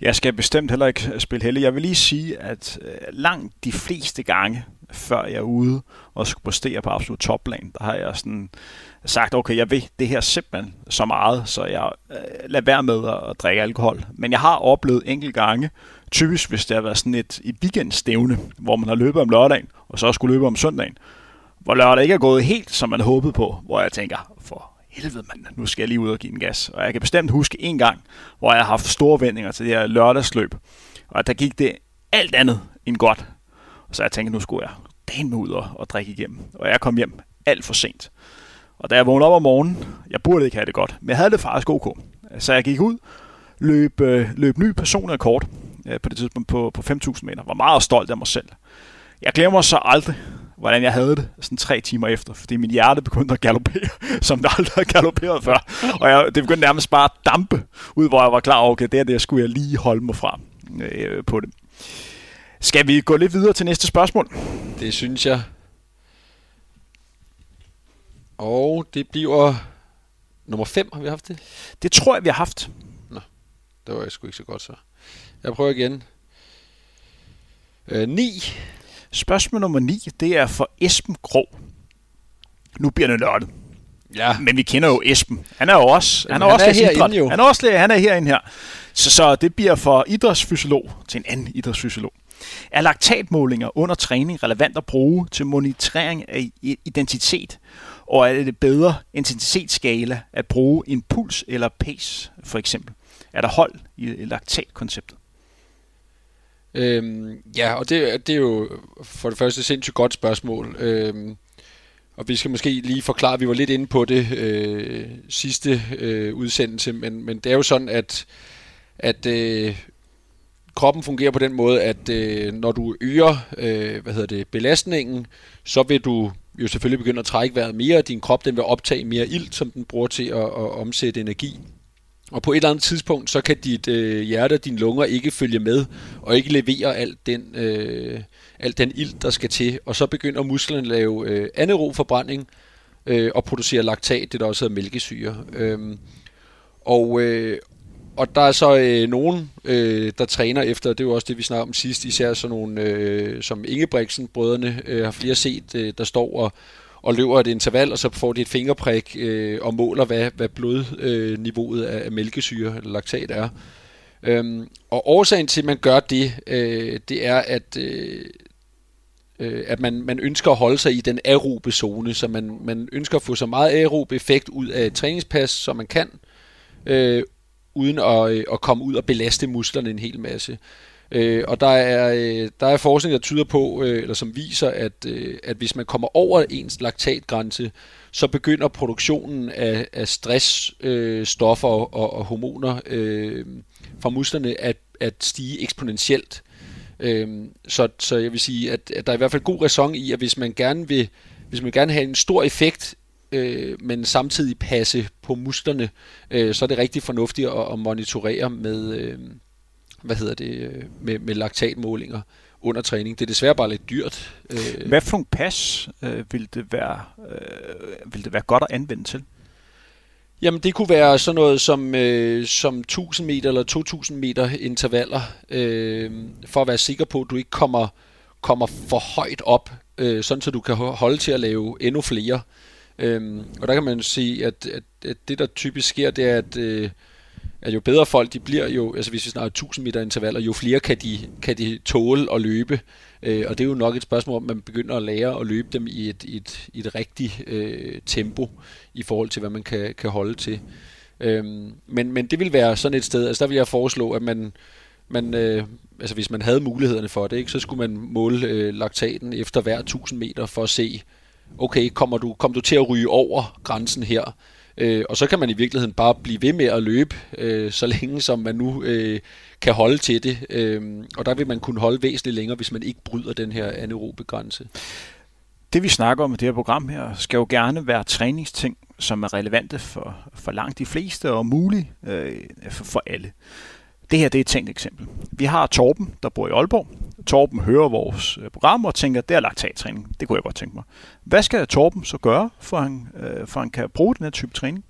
Jeg skal bestemt heller ikke øh, spille heldig. Jeg vil lige sige, at øh, langt de fleste gange, før jeg er ude og skulle præstere på absolut topplan, der har jeg sådan sagt, okay, jeg ved det her simpelthen så meget, så jeg øh, lader være med at, drikke alkohol. Men jeg har oplevet enkelte gange, typisk hvis det har været sådan et, i weekendstævne, hvor man har løbet om lørdagen, og så skulle løbe om søndagen, hvor lørdag ikke er gået helt, som man håbede på, hvor jeg tænker, for helvede mand, nu skal jeg lige ud og give en gas. Og jeg kan bestemt huske en gang, hvor jeg har haft store vendinger til det her lørdagsløb, og der gik det alt andet end godt. Og så jeg tænkte, nu skulle jeg dagen ud og, og drikke igennem. Og jeg kom hjem alt for sent. Og da jeg vågnede op om morgenen, jeg burde ikke have det godt, men jeg havde det faktisk ok. Så jeg gik ud, løb, øh, løb ny personrekord kort på det tidspunkt på, på 5.000 meter. Var meget stolt af mig selv. Jeg glemmer så aldrig, hvordan jeg havde det sådan tre timer efter, fordi min hjerte begyndte at galopere, som det aldrig havde galopperet før. Og jeg, det begyndte nærmest bare at dampe, ud hvor jeg var klar over, okay, det er det, skulle jeg lige holde mig fra øh, på det. Skal vi gå lidt videre til næste spørgsmål? Det synes jeg. Og det bliver nummer 5, har vi haft det? Det tror jeg, vi har haft. Det var jeg sgu ikke så godt så. Jeg prøver igen. Øh, 9. Spørgsmål nummer 9, det er for Esben Grå. Nu bliver det nørdet. Ja. Men vi kender jo Esben. Han er jo også, han er han også er herinde jo. Han er også han er herinde her. Så, så det bliver for idrætsfysiolog til en anden idrætsfysiolog. Er laktatmålinger under træning relevant at bruge til monitorering af identitet? Og er det bedre intensitetsskala at bruge en puls eller pace, for eksempel? Er der hold i i laktatkonceptet? Øhm, ja, og det, det er jo for det første et sindssygt godt spørgsmål. Øhm, og vi skal måske lige forklare, vi var lidt inde på det øh, sidste øh, udsendelse, men, men det er jo sådan, at, at øh, kroppen fungerer på den måde, at øh, når du øger øh, hvad hedder det, belastningen, så vil du jo selvfølgelig begynde at trække vejret mere. Din krop den vil optage mere ilt, som den bruger til at, at omsætte energi. Og på et eller andet tidspunkt, så kan dit øh, hjerte og dine lunger ikke følge med, og ikke levere alt den, øh, alt den ild, der skal til. Og så begynder musklerne at lave øh, anaerob forbrænding øh, og producere laktat, det der også hedder mælkesyre. Øh, og, øh, og der er så øh, nogen, øh, der træner efter, det er jo også det, vi snakker om sidst, især sådan nogle, øh, som Ingebrigtsen, brødrene, øh, har flere set, øh, der står og, og løber et interval, og så får de et fingerprik øh, og måler, hvad, hvad blodniveauet øh, af, af mælkesyre eller laktat er. Øhm, og årsagen til, at man gør det, øh, det er, at, øh, øh, at man, man ønsker at holde sig i den aerobe zone, så man, man ønsker at få så meget aerob effekt ud af et træningspas, som man kan, øh, uden at, øh, at komme ud og belaste musklerne en hel masse. Øh, og der er, øh, der er forskning, der tyder på, øh, eller som viser, at, øh, at hvis man kommer over ens laktatgrænse, så begynder produktionen af, af stressstoffer øh, og, og hormoner øh, fra musklerne at, at stige eksponentielt. Øh, så, så jeg vil sige, at, at der er i hvert fald god ræson i, at hvis man gerne vil, hvis man gerne vil have en stor effekt øh, men samtidig passe på musklerne, øh, så er det rigtig fornuftigt at, at monitorere med, øh, hvad hedder det, øh, med, med laktatmålinger under træning. Det er desværre bare lidt dyrt. Øh. Hvad for en pas øh, vil, det være, øh, vil det være godt at anvende til? Jamen det kunne være sådan noget som, øh, som 1000 meter eller 2000 meter intervaller, øh, for at være sikker på, at du ikke kommer, kommer for højt op, øh, sådan så du kan holde til at lave endnu flere. Øh, og der kan man sige, at, at, at det der typisk sker, det er, at øh, at jo bedre folk de bliver, jo, altså hvis vi snakker 1000 meter intervaller, jo flere kan de, kan de tåle at løbe. Øh, og det er jo nok et spørgsmål, om man begynder at lære at løbe dem i et, et, et rigtigt øh, tempo, i forhold til, hvad man kan, kan holde til. Øh, men, men det vil være sådan et sted, altså der vil jeg foreslå, at man, man øh, altså hvis man havde mulighederne for det, ikke, så skulle man måle øh, laktaten efter hver 1000 meter for at se, okay, kommer du, kommer du til at ryge over grænsen her? Øh, og så kan man i virkeligheden bare blive ved med at løbe, øh, så længe som man nu øh, kan holde til det. Øh, og der vil man kunne holde væsentligt længere, hvis man ikke bryder den her anaerobe grænse. Det vi snakker om i det her program her, skal jo gerne være træningsting, som er relevante for, for langt de fleste og muligt øh, for, for alle. Det her det er et tænkt eksempel. Vi har Torben, der bor i Aalborg. Torben hører vores øh, program og tænker, det er laktattræning. Det kunne jeg godt tænke mig. Hvad skal Torben så gøre, for han, øh, for han kan bruge den her type træning?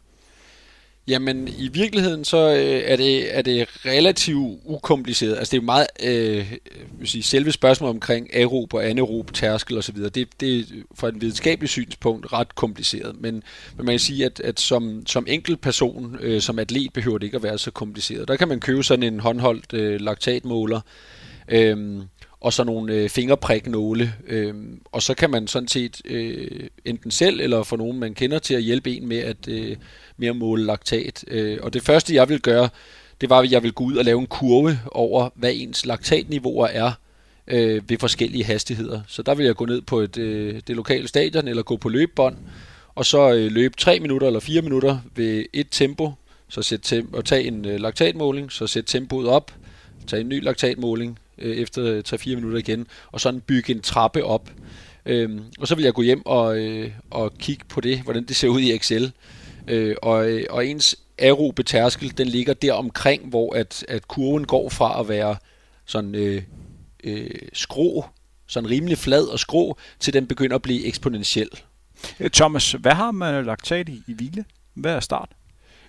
Jamen, i virkeligheden så øh, er, det, er det relativt ukompliceret. Altså, det er jo meget, øh, vil sige, selve spørgsmålet omkring aerob og anaerob tærskel osv., det, det er fra et videnskabeligt synspunkt ret kompliceret. Men, men man kan sige, at, at som, som enkelt person, øh, som atlet, behøver det ikke at være så kompliceret. Der kan man købe sådan en håndholdt øh, laktatmåler, øh, og så nogle øh, fingerpriknåle, øh, og så kan man sådan set øh, enten selv eller få nogen, man kender til at hjælpe en med at, øh, med at måle laktat. Øh, og det første, jeg vil gøre, det var, at jeg vil gå ud og lave en kurve over, hvad ens laktatniveauer er øh, ved forskellige hastigheder. Så der vil jeg gå ned på et, øh, det lokale stadion eller gå på løbebånd, og så øh, løbe 3 minutter eller 4 minutter ved et tempo, så sæt tem- og tage en øh, laktatmåling, så sæt tempoet op, tage en ny laktatmåling, øh, efter 3-4 minutter igen, og sådan bygge en trappe op. Øhm, og så vil jeg gå hjem og, øh, og kigge på det, hvordan det ser ud i Excel. Øh, og, øh, og ens aerobe tærskel, den ligger der omkring, hvor at, at kurven går fra at være sådan øh, øh, skrå, sådan rimelig flad og skrå, til den begynder at blive eksponentiel. Øh, Thomas, hvad har man laktat i, i hvile? Hvad er start?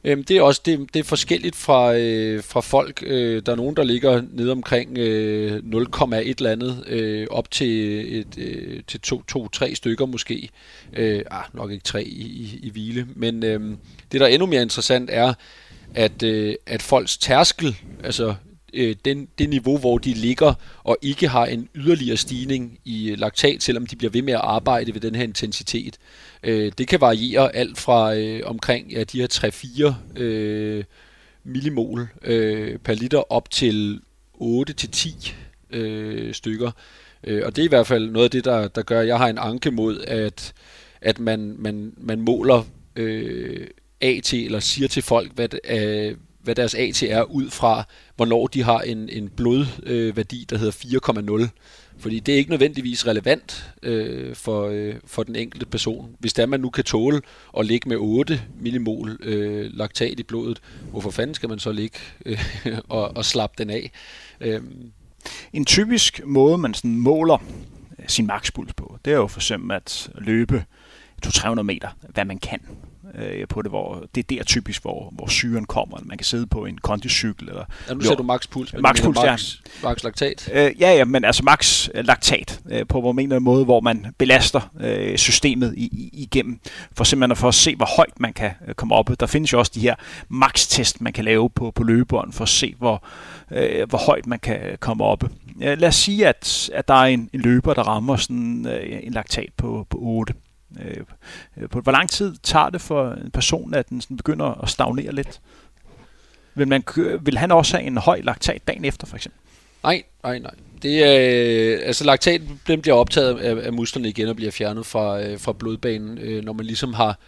Øhm, det er også det, det er forskelligt fra, øh, fra folk. Øh, der er nogen, der ligger nede omkring øh, 0,1 eller andet, øh, op til, et, øh, til 2-3 stykker måske. Øh, ah, nok ikke 3 i, i, i hvile. Men øh, det, der er endnu mere interessant, er, at, øh, at folks tærskel, altså øh, den, det niveau, hvor de ligger og ikke har en yderligere stigning i øh, laktat, selvom de bliver ved med at arbejde ved den her intensitet. Øh, det kan variere alt fra øh, omkring ja, de her 3-4 øh, millimol øh, per liter op til 8-10 øh, stykker. Øh, og det er i hvert fald noget af det, der, der gør, at jeg har en anke mod, at, at man, man, man måler øh, AT, eller siger til folk, hvad, øh, hvad deres AT er, ud fra, hvornår de har en, en blodværdi, øh, der hedder 4,0. Fordi det er ikke nødvendigvis relevant øh, for, øh, for den enkelte person. Hvis der man nu kan tåle at ligge med 8 millimol øh, laktat i blodet, hvorfor fanden skal man så ligge øh, og, og slappe den af? Øh. En typisk måde, man sådan måler øh, sin makspuls på, det er jo for eksempel at løbe 200-300 meter, hvad man kan øh, på det, hvor det er der typisk, hvor, hvor syren kommer. Man kan sidde på en kondicykel. Eller, ja, nu ser du max puls. Max puls, ja. Max laktat. Øh, ja, ja, men altså max laktat øh, på hvor mener måde, hvor man belaster øh, systemet i, i, igennem, for simpelthen for at se, hvor højt man kan øh, komme op. Der findes jo også de her max-test, man kan lave på, på løbebånd, for at se, hvor, øh, hvor højt man kan komme op. Ja, lad os sige, at, at der er en, en løber, der rammer sådan øh, en laktat på, på 8. Øh, øh, på hvor lang tid tager det for en person, at den sådan begynder at stagnere lidt? Vil, man, vil han også have en høj laktat dagen efter, for eksempel? Nej, nej, nej. Det er, øh, altså laktat den bliver optaget af, af musklerne igen og bliver fjernet fra, øh, fra blodbanen, øh, når man ligesom har,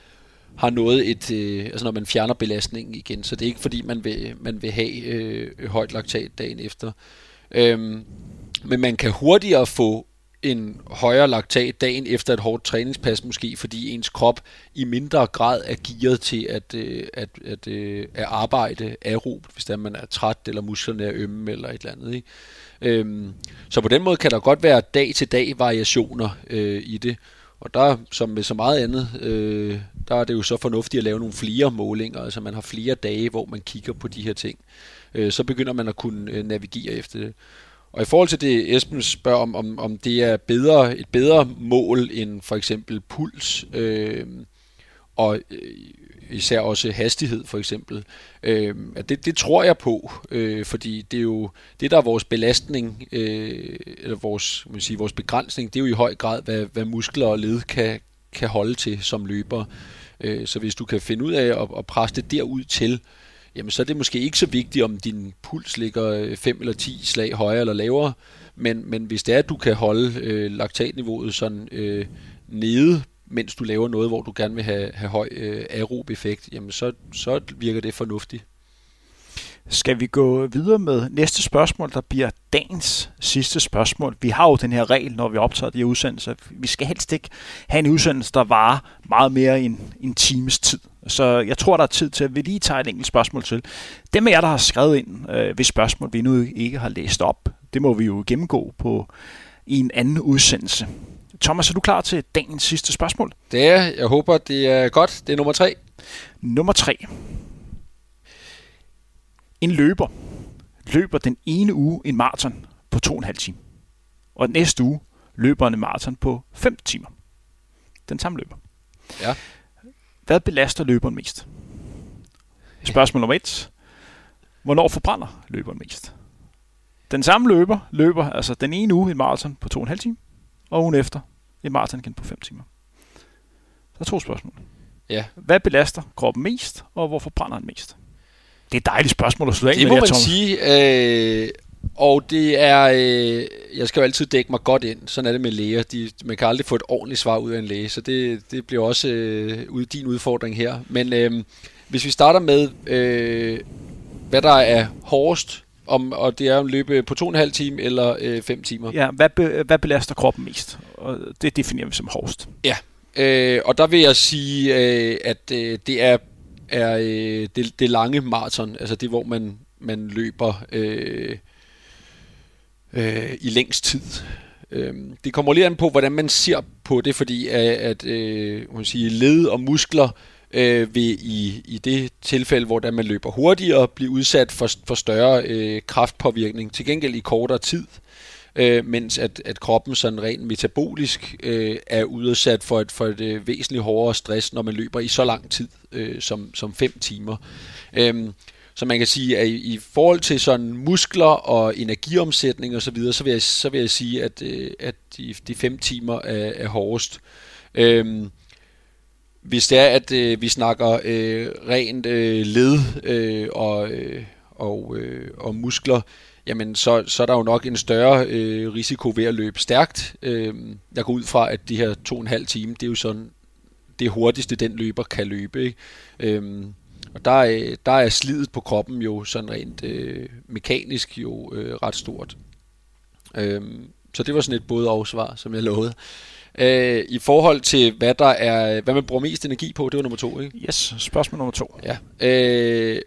har nået et, øh, altså når man fjerner belastningen igen. Så det er ikke fordi, man vil, man vil have øh, højt laktat dagen efter. Øhm, men man kan hurtigere få en højere laktat dagen efter et hårdt træningspas måske, fordi ens krop i mindre grad er gearet til at, øh, at, at, øh, at arbejde aerobt, hvis der man er træt, eller musklerne er ømme, eller et eller andet. Ikke? Øhm, så på den måde kan der godt være dag-til-dag variationer øh, i det. Og der, som med så meget andet, øh, der er det jo så fornuftigt at lave nogle flere målinger, altså man har flere dage, hvor man kigger på de her ting. Øh, så begynder man at kunne øh, navigere efter det. Og i forhold til det, Esben spørger om, om, om det er bedre, et bedre mål end for eksempel puls, øh, og øh, især også hastighed for eksempel. Øh, det, det tror jeg på, øh, fordi det er jo det, der er vores belastning, øh, eller vores, man sige, vores begrænsning, det er jo i høj grad, hvad, hvad muskler og led kan, kan holde til som løber. Øh, så hvis du kan finde ud af at, at presse det derud til, jamen så er det måske ikke så vigtigt, om din puls ligger øh, 5 eller 10 slag højere eller lavere, men, men hvis det er, at du kan holde øh, laktatniveauet sådan øh, nede, mens du laver noget, hvor du gerne vil have, have høj øh, aerob effekt, jamen så, så virker det fornuftigt. Skal vi gå videre med næste spørgsmål, der bliver dagens sidste spørgsmål. Vi har jo den her regel, når vi optager de her udsendelser. Vi skal helst ikke have en udsendelse, der varer meget mere end en times tid. Så jeg tror, der er tid til, at vi lige tager et enkelt spørgsmål til. Dem af jer, der har skrevet ind, øh, hvis spørgsmål vi nu ikke har læst op, det må vi jo gennemgå på i en anden udsendelse. Thomas, er du klar til dagens sidste spørgsmål? Det er jeg. håber, det er godt. Det er nummer tre. Nummer tre. En løber løber den ene uge en maraton på to og en halv time. Og den næste uge løber en maraton på 5 timer. Den samme løber. Ja. Hvad belaster løberen mest? Spørgsmål nummer et. Hvornår forbrænder løberen mest? Den samme løber løber altså den ene uge en maraton på 2,5 timer, og ugen efter en maraton igen på 5 timer. Der er to spørgsmål. Ja. Hvad belaster kroppen mest, og hvorfor brænder den mest? Det er et dejligt spørgsmål at slutte af det med. Det må man sige. Øh, og det er... Øh, jeg skal jo altid dække mig godt ind. Sådan er det med læger. De, man kan aldrig få et ordentligt svar ud af en læge. Så det, det bliver også øh, din udfordring her. Men øh, hvis vi starter med, øh, hvad der er hårdest, om, og det er at løbe på to og en halv time eller øh, fem timer. Ja, hvad, be, hvad belaster kroppen mest? Og det definerer vi som hårdest. Ja, øh, og der vil jeg sige, øh, at øh, det er er øh, det, det lange maraton, altså det, hvor man, man løber øh, øh, i længst tid. Øh, det kommer lige an på, hvordan man ser på det, fordi at, at øh, man sige, led og muskler øh, vil i, i det tilfælde, hvor man løber hurtigere, blive udsat for, for større øh, kraftpåvirkning, til gengæld i kortere tid øh, øh, mens at, at kroppen sådan rent metabolisk øh, er udsat for et, for et øh, væsentligt hårdere stress, når man løber i så lang tid øh, som, som 5 timer. Øh, så man kan sige, at i, i forhold til sådan muskler og energiomsætning og så videre, så vil jeg, så vil jeg sige, at, øh, at de, de 5 timer er, er hårdest. Øh, hvis det er, at øh, vi snakker øh, rent øh, led øh, og, øh, og, øh, og muskler, jamen så, så er der jo nok en større øh, risiko ved at løbe stærkt. Øh, jeg går ud fra, at de her to og en halv time, det er jo sådan det hurtigste, den løber kan løbe. Ikke? Øh, og der er, der er slidet på kroppen jo sådan rent øh, mekanisk jo øh, ret stort. Øh, så det var sådan et både og svar, som jeg lovede. Øh, I forhold til, hvad der er, hvad man bruger mest energi på, det var nummer to, ikke? Yes, spørgsmål nummer to. Ja. Øh,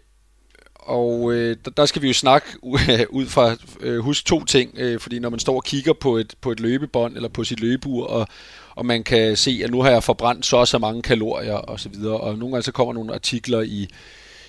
og øh, der, der skal vi jo snakke ud fra, øh, husk to ting, øh, fordi når man står og kigger på et, på et løbebånd eller på sit løbebur, og, og man kan se, at nu har jeg forbrændt så og så mange kalorier og så videre, og nogle gange så kommer nogle artikler i,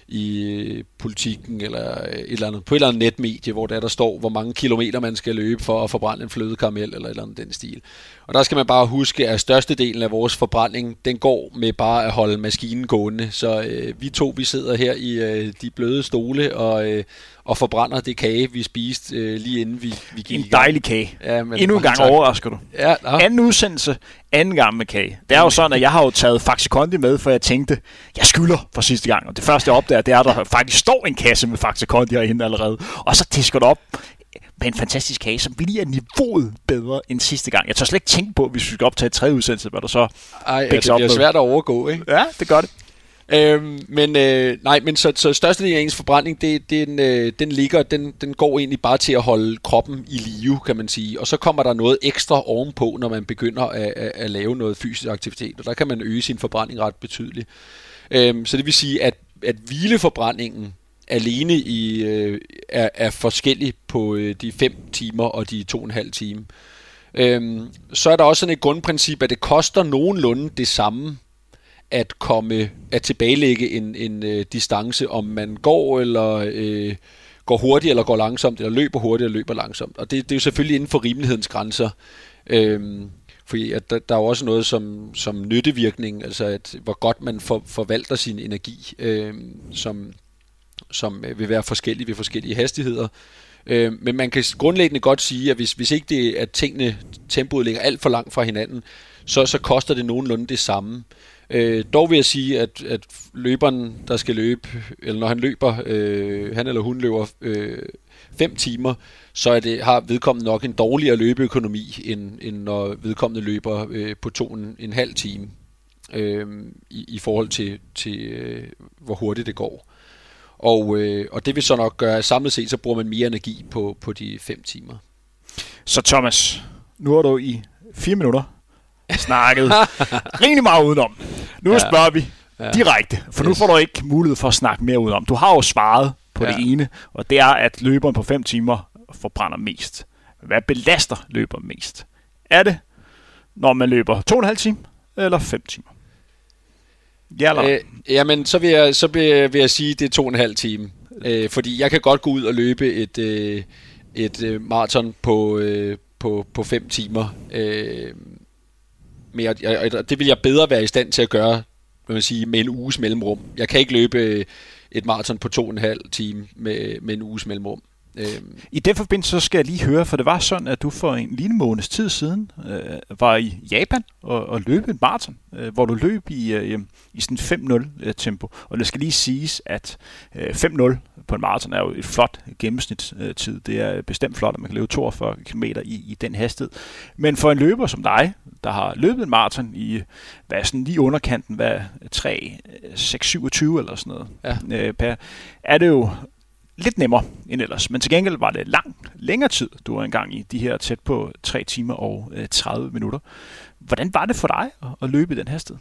i politikken eller et eller andet, på et eller andet netmedie, hvor der, der står, hvor mange kilometer man skal løbe for at forbrænde en flødekaramel eller et eller andet den stil. Og der skal man bare huske, at størstedelen af vores forbrænding, den går med bare at holde maskinen gående. Så øh, vi to, vi sidder her i øh, de bløde stole og, øh, og forbrænder det kage, vi spiste øh, lige inden vi, vi gik En dejlig kage. Ja, men Endnu en gang tak. overrasker du. Ja, nå. Anden udsendelse, anden gang med kage. Det er jo sådan, at jeg har jo taget Faxi Kondi med, for jeg tænkte, jeg skylder for sidste gang. Og det første, jeg opdager, det er, at der faktisk står en kasse med Faxi Kondi herinde allerede. Og så disker du op med en fantastisk kage, som bliver niveauet bedre end sidste gang. Jeg tør slet ikke tænke på, hvis vi skal optage et tredje udsendelse, hvad der så... Ej, Piks det bliver med. svært at overgå, ikke? Ja, det gør det. Øhm, men øh, nej, men så, så størstedelen af ens forbrænding, det, den, øh, den ligger, den, den går egentlig bare til at holde kroppen i live, kan man sige. Og så kommer der noget ekstra ovenpå, når man begynder at, at, at lave noget fysisk aktivitet, og der kan man øge sin forbrænding ret betydeligt. Øhm, så det vil sige, at, at hvileforbrændingen alene i, øh, er, er forskellig på øh, de 5 timer og de 2,5 timer. Øhm, så er der også sådan et grundprincip, at det koster nogenlunde det samme at komme at tilbagelægge en, en øh, distance, om man går eller øh, går hurtigt eller går langsomt, eller løber hurtigt eller løber langsomt. Og det, det er jo selvfølgelig inden for rimelighedens grænser. Øhm, fordi at der, der er jo også noget som, som nyttevirkning, altså at, hvor godt man for, forvalter sin energi, øh, som, som øh, vil være forskellige ved forskellige hastigheder. Øh, men man kan grundlæggende godt sige, at hvis, hvis ikke det at tingene, tempoet ligger alt for langt fra hinanden, så, så koster det nogenlunde det samme. Øh, dog vil jeg sige, at, at løberen, der skal løbe, eller når han løber, øh, han eller hun løber 5 fem timer, så er det, har vedkommende nok en dårligere løbeøkonomi, end, end når vedkommende løber øh, på to en, en halv time, øh, i, i forhold til, til øh, hvor hurtigt det går. Og, øh, og det vil så nok gøre, at samlet set, så bruger man mere energi på, på de 5 timer. Så Thomas, nu er du i fire minutter snakket rimelig meget udenom. Nu ja. spørger vi ja. direkte, for nu Yes. får du ikke mulighed for at snakke mere udenom. Du har jo svaret på ja. Det ene, og det er, at løberen på 5 timer forbrænder mest. Hvad belaster løberen mest? Er det, når man løber 2,5 timer eller 5 timer? Ja eller? Øh, jamen, så vil jeg, så vil jeg, vil jeg sige, at det er to og en halv time. Øh, fordi jeg kan godt gå ud og løbe et, øh, et øh, maraton på, øh, på, på fem timer. Øh, men jeg, jeg, jeg- det vil jeg bedre være i stand til at gøre vil man sige, med en uges mellemrum. Jeg kan ikke løbe øh, et maraton på to og en halv time med, med en uges mellemrum. Øh, I den forbindelse så skal jeg lige høre, for det var sådan, at du for en lille måneds tid siden øh, var i Japan og, og løb et maraton, øh, hvor du løb i, øh, i sådan 5-0 øh, tempo. Og det skal lige siges, at øh, 5-0 på en maraton er jo et flot gennemsnitstid. Det er bestemt flot, at man kan løbe 42 km i, i den hastighed. Men for en løber som dig, der har løbet en maraton i, hvad er sådan lige underkanten, hvad 3, 6, 27 eller sådan noget, Ja. øh, per, er det jo lidt nemmere end ellers. Men til gengæld var det langt længere tid, du var engang i de her tæt på 3 timer og øh, 30 minutter. Hvordan var det for dig at, løbe i den hastighed?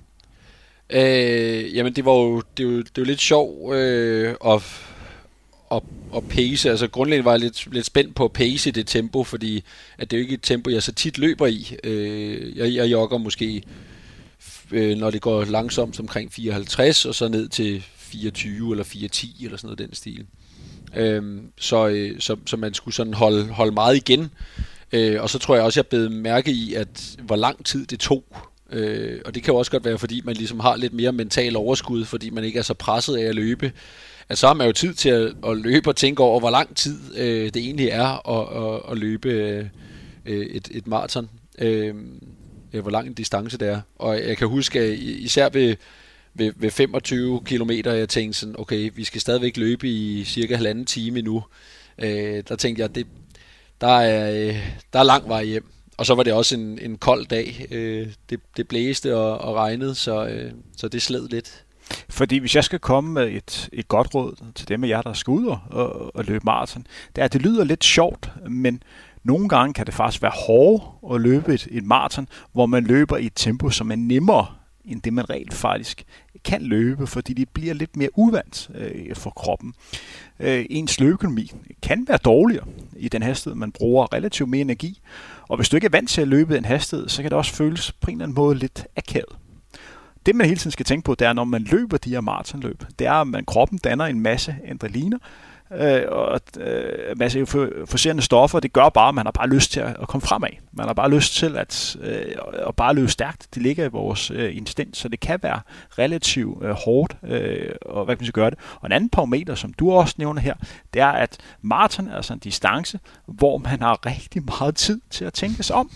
Øh, jamen det var jo, det var, jo, det var lidt sjov øh, at, at, at pace. Altså grundlæggende var jeg lidt, lidt spændt på at pace det tempo, fordi at det er jo ikke et tempo, jeg så tit løber i. Øh, jeg, jeg jogger måske, øh, når det går langsomt, omkring 54, og så ned til 24 eller 410 eller sådan noget den stil. Øh, så, øh, så, så man skulle sådan holde, holde meget igen. Øh, og så tror jeg også, jeg blev mærke i, at hvor lang tid det tog. Øh, og det kan jo også godt være, fordi man ligesom har lidt mere mental overskud, fordi man ikke er så presset af at løbe. At så har man jo tid til at, at løbe og tænke over, hvor lang tid øh, det egentlig er at, at, at løbe øh, øh et, et maraton. Øh, øh, hvor lang en distance det er. Og jeg kan huske, at især ved, ved, ved 25 km, jeg tænkte sådan, okay, vi skal stadigvæk løbe i cirka halvanden time nu. Øh, der tænkte jeg, det, der er, øh, der er lang vej hjem. Og så var det også en, en kold dag. Øh, det, det blæste og, og regnede, så, øh, så det sled lidt. Fordi hvis jeg skal komme med et, et godt råd til dem af jer, der skal ud og, og, og løbe maraton, det er, at det lyder lidt sjovt, men Nogle gange kan det faktisk være hårdt at løbe et, et maraton, hvor man løber i et tempo, som er nemmere end det, man rent faktisk kan løbe, fordi det bliver lidt mere uvandt øh, for kroppen. Øh, ens løbeøkonomi kan være dårligere i den hastighed, man bruger relativt mere energi, og hvis du ikke er vant til at løbe den hastighed, så kan det også føles på en eller anden måde lidt akavet. Det man hele tiden skal tænke på, det er, når man løber de her maratonløb, det er, at man, kroppen danner en masse adrenaliner, øh, og øh, masse forserende stoffer, det gør bare, at man har bare lyst til at, at komme fremad. Man har bare lyst til at, øh, at bare løbe stærkt. Det ligger i vores øh, instinkt, så det kan være relativt øh, hårdt, øh, og hvad kan man så gøre det. Og en anden parameter, som du også nævner her, det er, at maraton er altså en distance, hvor man har rigtig meget tid til at tænke sig om.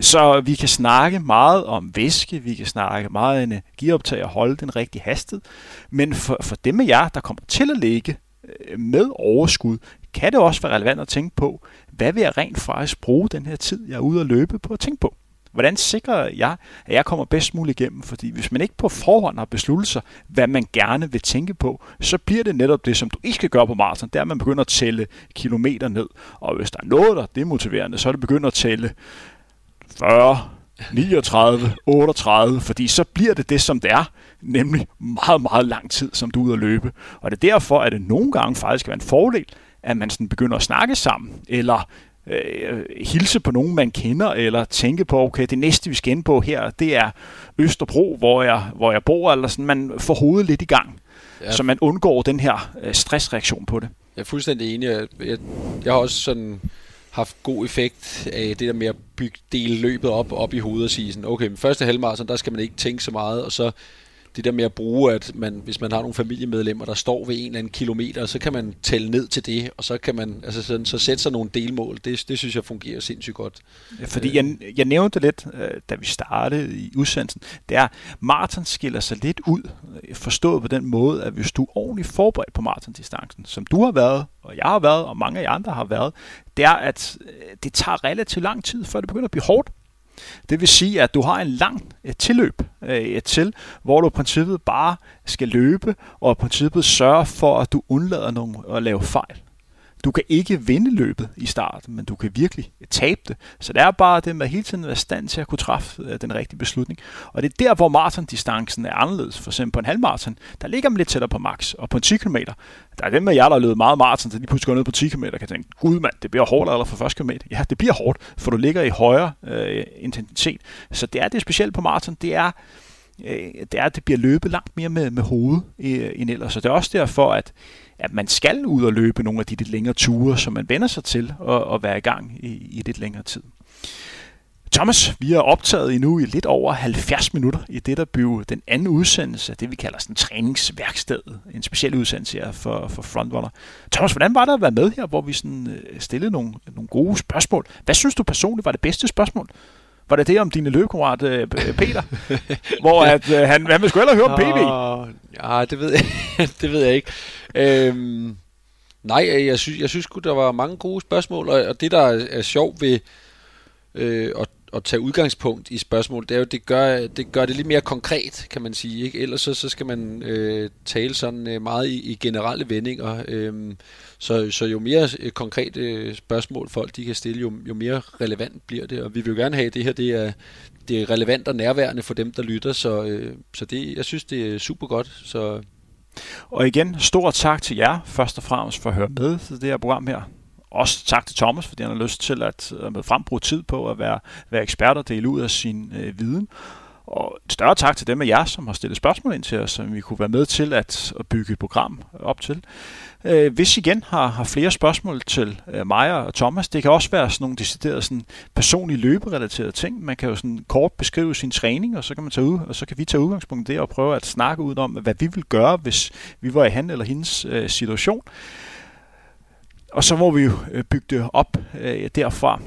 Så vi kan snakke meget om væske, vi kan snakke meget energioptag og holde den rigtig hastighed. Men for, for dem af jer, der kommer til at ligge Øh, med overskud, kan det også være relevant at tænke på, hvad vil jeg rent faktisk bruge den her tid, jeg er ude at løbe på at tænke på? Hvordan sikrer jeg, at jeg kommer bedst muligt igennem? Fordi hvis man ikke på forhånd har besluttet sig, hvad man gerne vil tænke på, så bliver det netop det, som du ikke skal gøre på maraton. Det er, at man begynder at tælle kilometer ned. Og hvis der er noget, der er demotiverende, så er det begyndt at tælle 40, 39, 38, fordi så bliver det det, som det er, nemlig meget, meget lang tid, som du er ude at løbe. Og det er derfor, at det nogle gange faktisk kan være en fordel, at man sådan begynder at snakke sammen, eller øh, hilse på nogen, man kender, eller tænke på, okay, det næste, vi skal ind på her, det er Østerbro, hvor jeg, hvor jeg bor, eller sådan, man får hovedet lidt i gang, ja. så man undgår den her øh, stressreaktion på det. Jeg er fuldstændig enig. Jeg, jeg, jeg har også sådan haft god effekt af det der med at bygge, dele løbet op, op i hovedet og sige sådan, okay, men første halvmarathon, der skal man ikke tænke så meget, og så det der med at bruge, at man, hvis man har nogle familiemedlemmer, der står ved en eller anden kilometer, så kan man tælle ned til det, og så kan man altså sådan, så sætte sig nogle delmål. Det, det synes jeg fungerer sindssygt godt. Ja, fordi jeg, jeg nævnte lidt, øh, da vi startede i udsendelsen, det er, maraton skiller sig lidt ud, øh, forstået på den måde, at hvis du er ordentligt forberedt på maratondistancen, som du har været, og jeg har været, og mange af jer andre har været, det er, at øh, det tager relativt lang tid, før det begynder at blive hårdt. Det vil sige, at du har en lang et tilløb øh, til, hvor du i princippet bare skal løbe, og i princippet sørge for, at du undlader nogle, at lave fejl. Du kan ikke vinde løbet i starten, men du kan virkelig tabe det. Så det er bare det med hele tiden at være stand til at kunne træffe øh, den rigtige beslutning. Og det er der, hvor maratondistancen er anderledes. For eksempel på en halvmaraton, der ligger man lidt tættere på max. Og på en 10 km, der er dem med jer, der har løbet meget maraton, så de pludselig går ned på 10 km, kan tænke, gud mand, det bliver hårdt allerede for første km. Ja, det bliver hårdt, for du ligger i højere øh, intensitet. Så det er det specielle på maraton, det er, øh, det er, at det bliver løbet langt mere med, med hovedet øh, end ellers. Så det er også derfor, at at man skal ud og løbe nogle af de lidt længere ture, som man vender sig til at, at være i gang i, i lidt længere tid. Thomas, vi er optaget endnu i lidt over 70 minutter i det, der blev den anden udsendelse af det, vi kalder sådan træningsværksted. En speciel udsendelse her for, for Frontrunner. Thomas, hvordan var det at være med her, hvor vi sådan, øh, stillede nogle, nogle gode spørgsmål? Hvad synes du personligt var det bedste spørgsmål? Var det det om dine løbekammerat øh, Peter? hvor at, øh, han, han vil sgu hellere høre om PB. Ja, det ved jeg, det ved jeg ikke. Øhm, nej, jeg synes, jeg synes godt der var mange gode spørgsmål, og, og det, der er, er sjovt ved øh, at, at tage udgangspunkt i spørgsmål, det er jo, det gør det, gør det lidt mere konkret, kan man sige. Ikke? Ellers så, så skal man øh, tale sådan øh, meget i, i generelle vendinger. Øh, så, så jo mere øh, konkrete øh, spørgsmål folk de kan stille, jo, jo mere relevant bliver det. Og vi vil jo gerne have, at det her det er, det er relevant og nærværende for dem, der lytter. Så, øh, så det, jeg synes, det er super godt. Så og igen, stor tak til jer, først og fremmest for at høre med til det her program her. Også tak til Thomas, fordi han har lyst til at øh, med frembruge tid på at være, være ekspert og dele ud af sin øh, viden. Og et større tak til dem af jer, som har stillet spørgsmål ind til os, som vi kunne være med til at, at bygge et program op til. Øh, hvis I igen har, har flere spørgsmål til øh, mig og Thomas, det kan også være sådan nogle deciderede sådan personlige løberelaterede ting. Man kan jo sådan kort beskrive sin træning, og så kan man tage ud, og så kan vi tage udgangspunkt i det og prøve at snakke ud om, hvad vi vil gøre, hvis vi var i han eller hendes øh, situation. Og så må vi jo øh, bygge det op øh, derfra.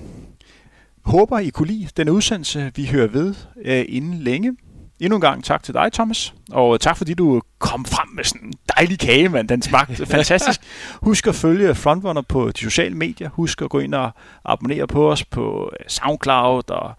Håber I kunne lide den udsendelse, vi hører ved øh, inden længe. endnu en gang tak til dig, Thomas. Og tak fordi du kom frem med sådan en dejlig kage, mand. Den smagte fantastisk. Husk at følge Frontrunner på de sociale medier. Husk at gå ind og abonnere på os på SoundCloud og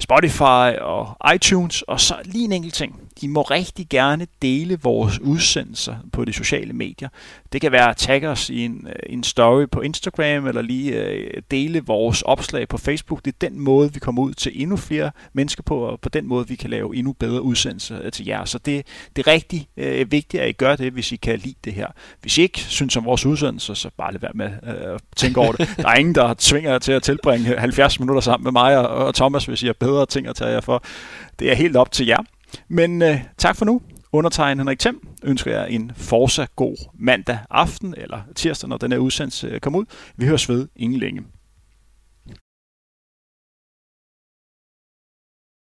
Spotify og iTunes. Og så lige en enkelt ting. I må rigtig gerne dele vores udsendelser på de sociale medier. Det kan være at tagge os i en, øh, en story på Instagram, eller lige øh, dele vores opslag på Facebook. Det er den måde, vi kommer ud til endnu flere mennesker på, og på den måde, vi kan lave endnu bedre udsendelser øh, til jer. Så det, det er rigtig øh, vigtigt, at I gør det, hvis I kan lide det her. Hvis I ikke synes om vores udsendelser, så bare lad være med øh, at tænke over det. Der er ingen, der tvinger jer til at tilbringe 70 minutter sammen med mig og Thomas, hvis I har bedre ting at tage jer for. Det er helt op til jer. Men øh, tak for nu. Undertegn Henrik Thiem ønsker jeg en fortsat god mandag aften eller tirsdag, når den her udsendelse øh, kommer ud. Vi høres ved ingen længe.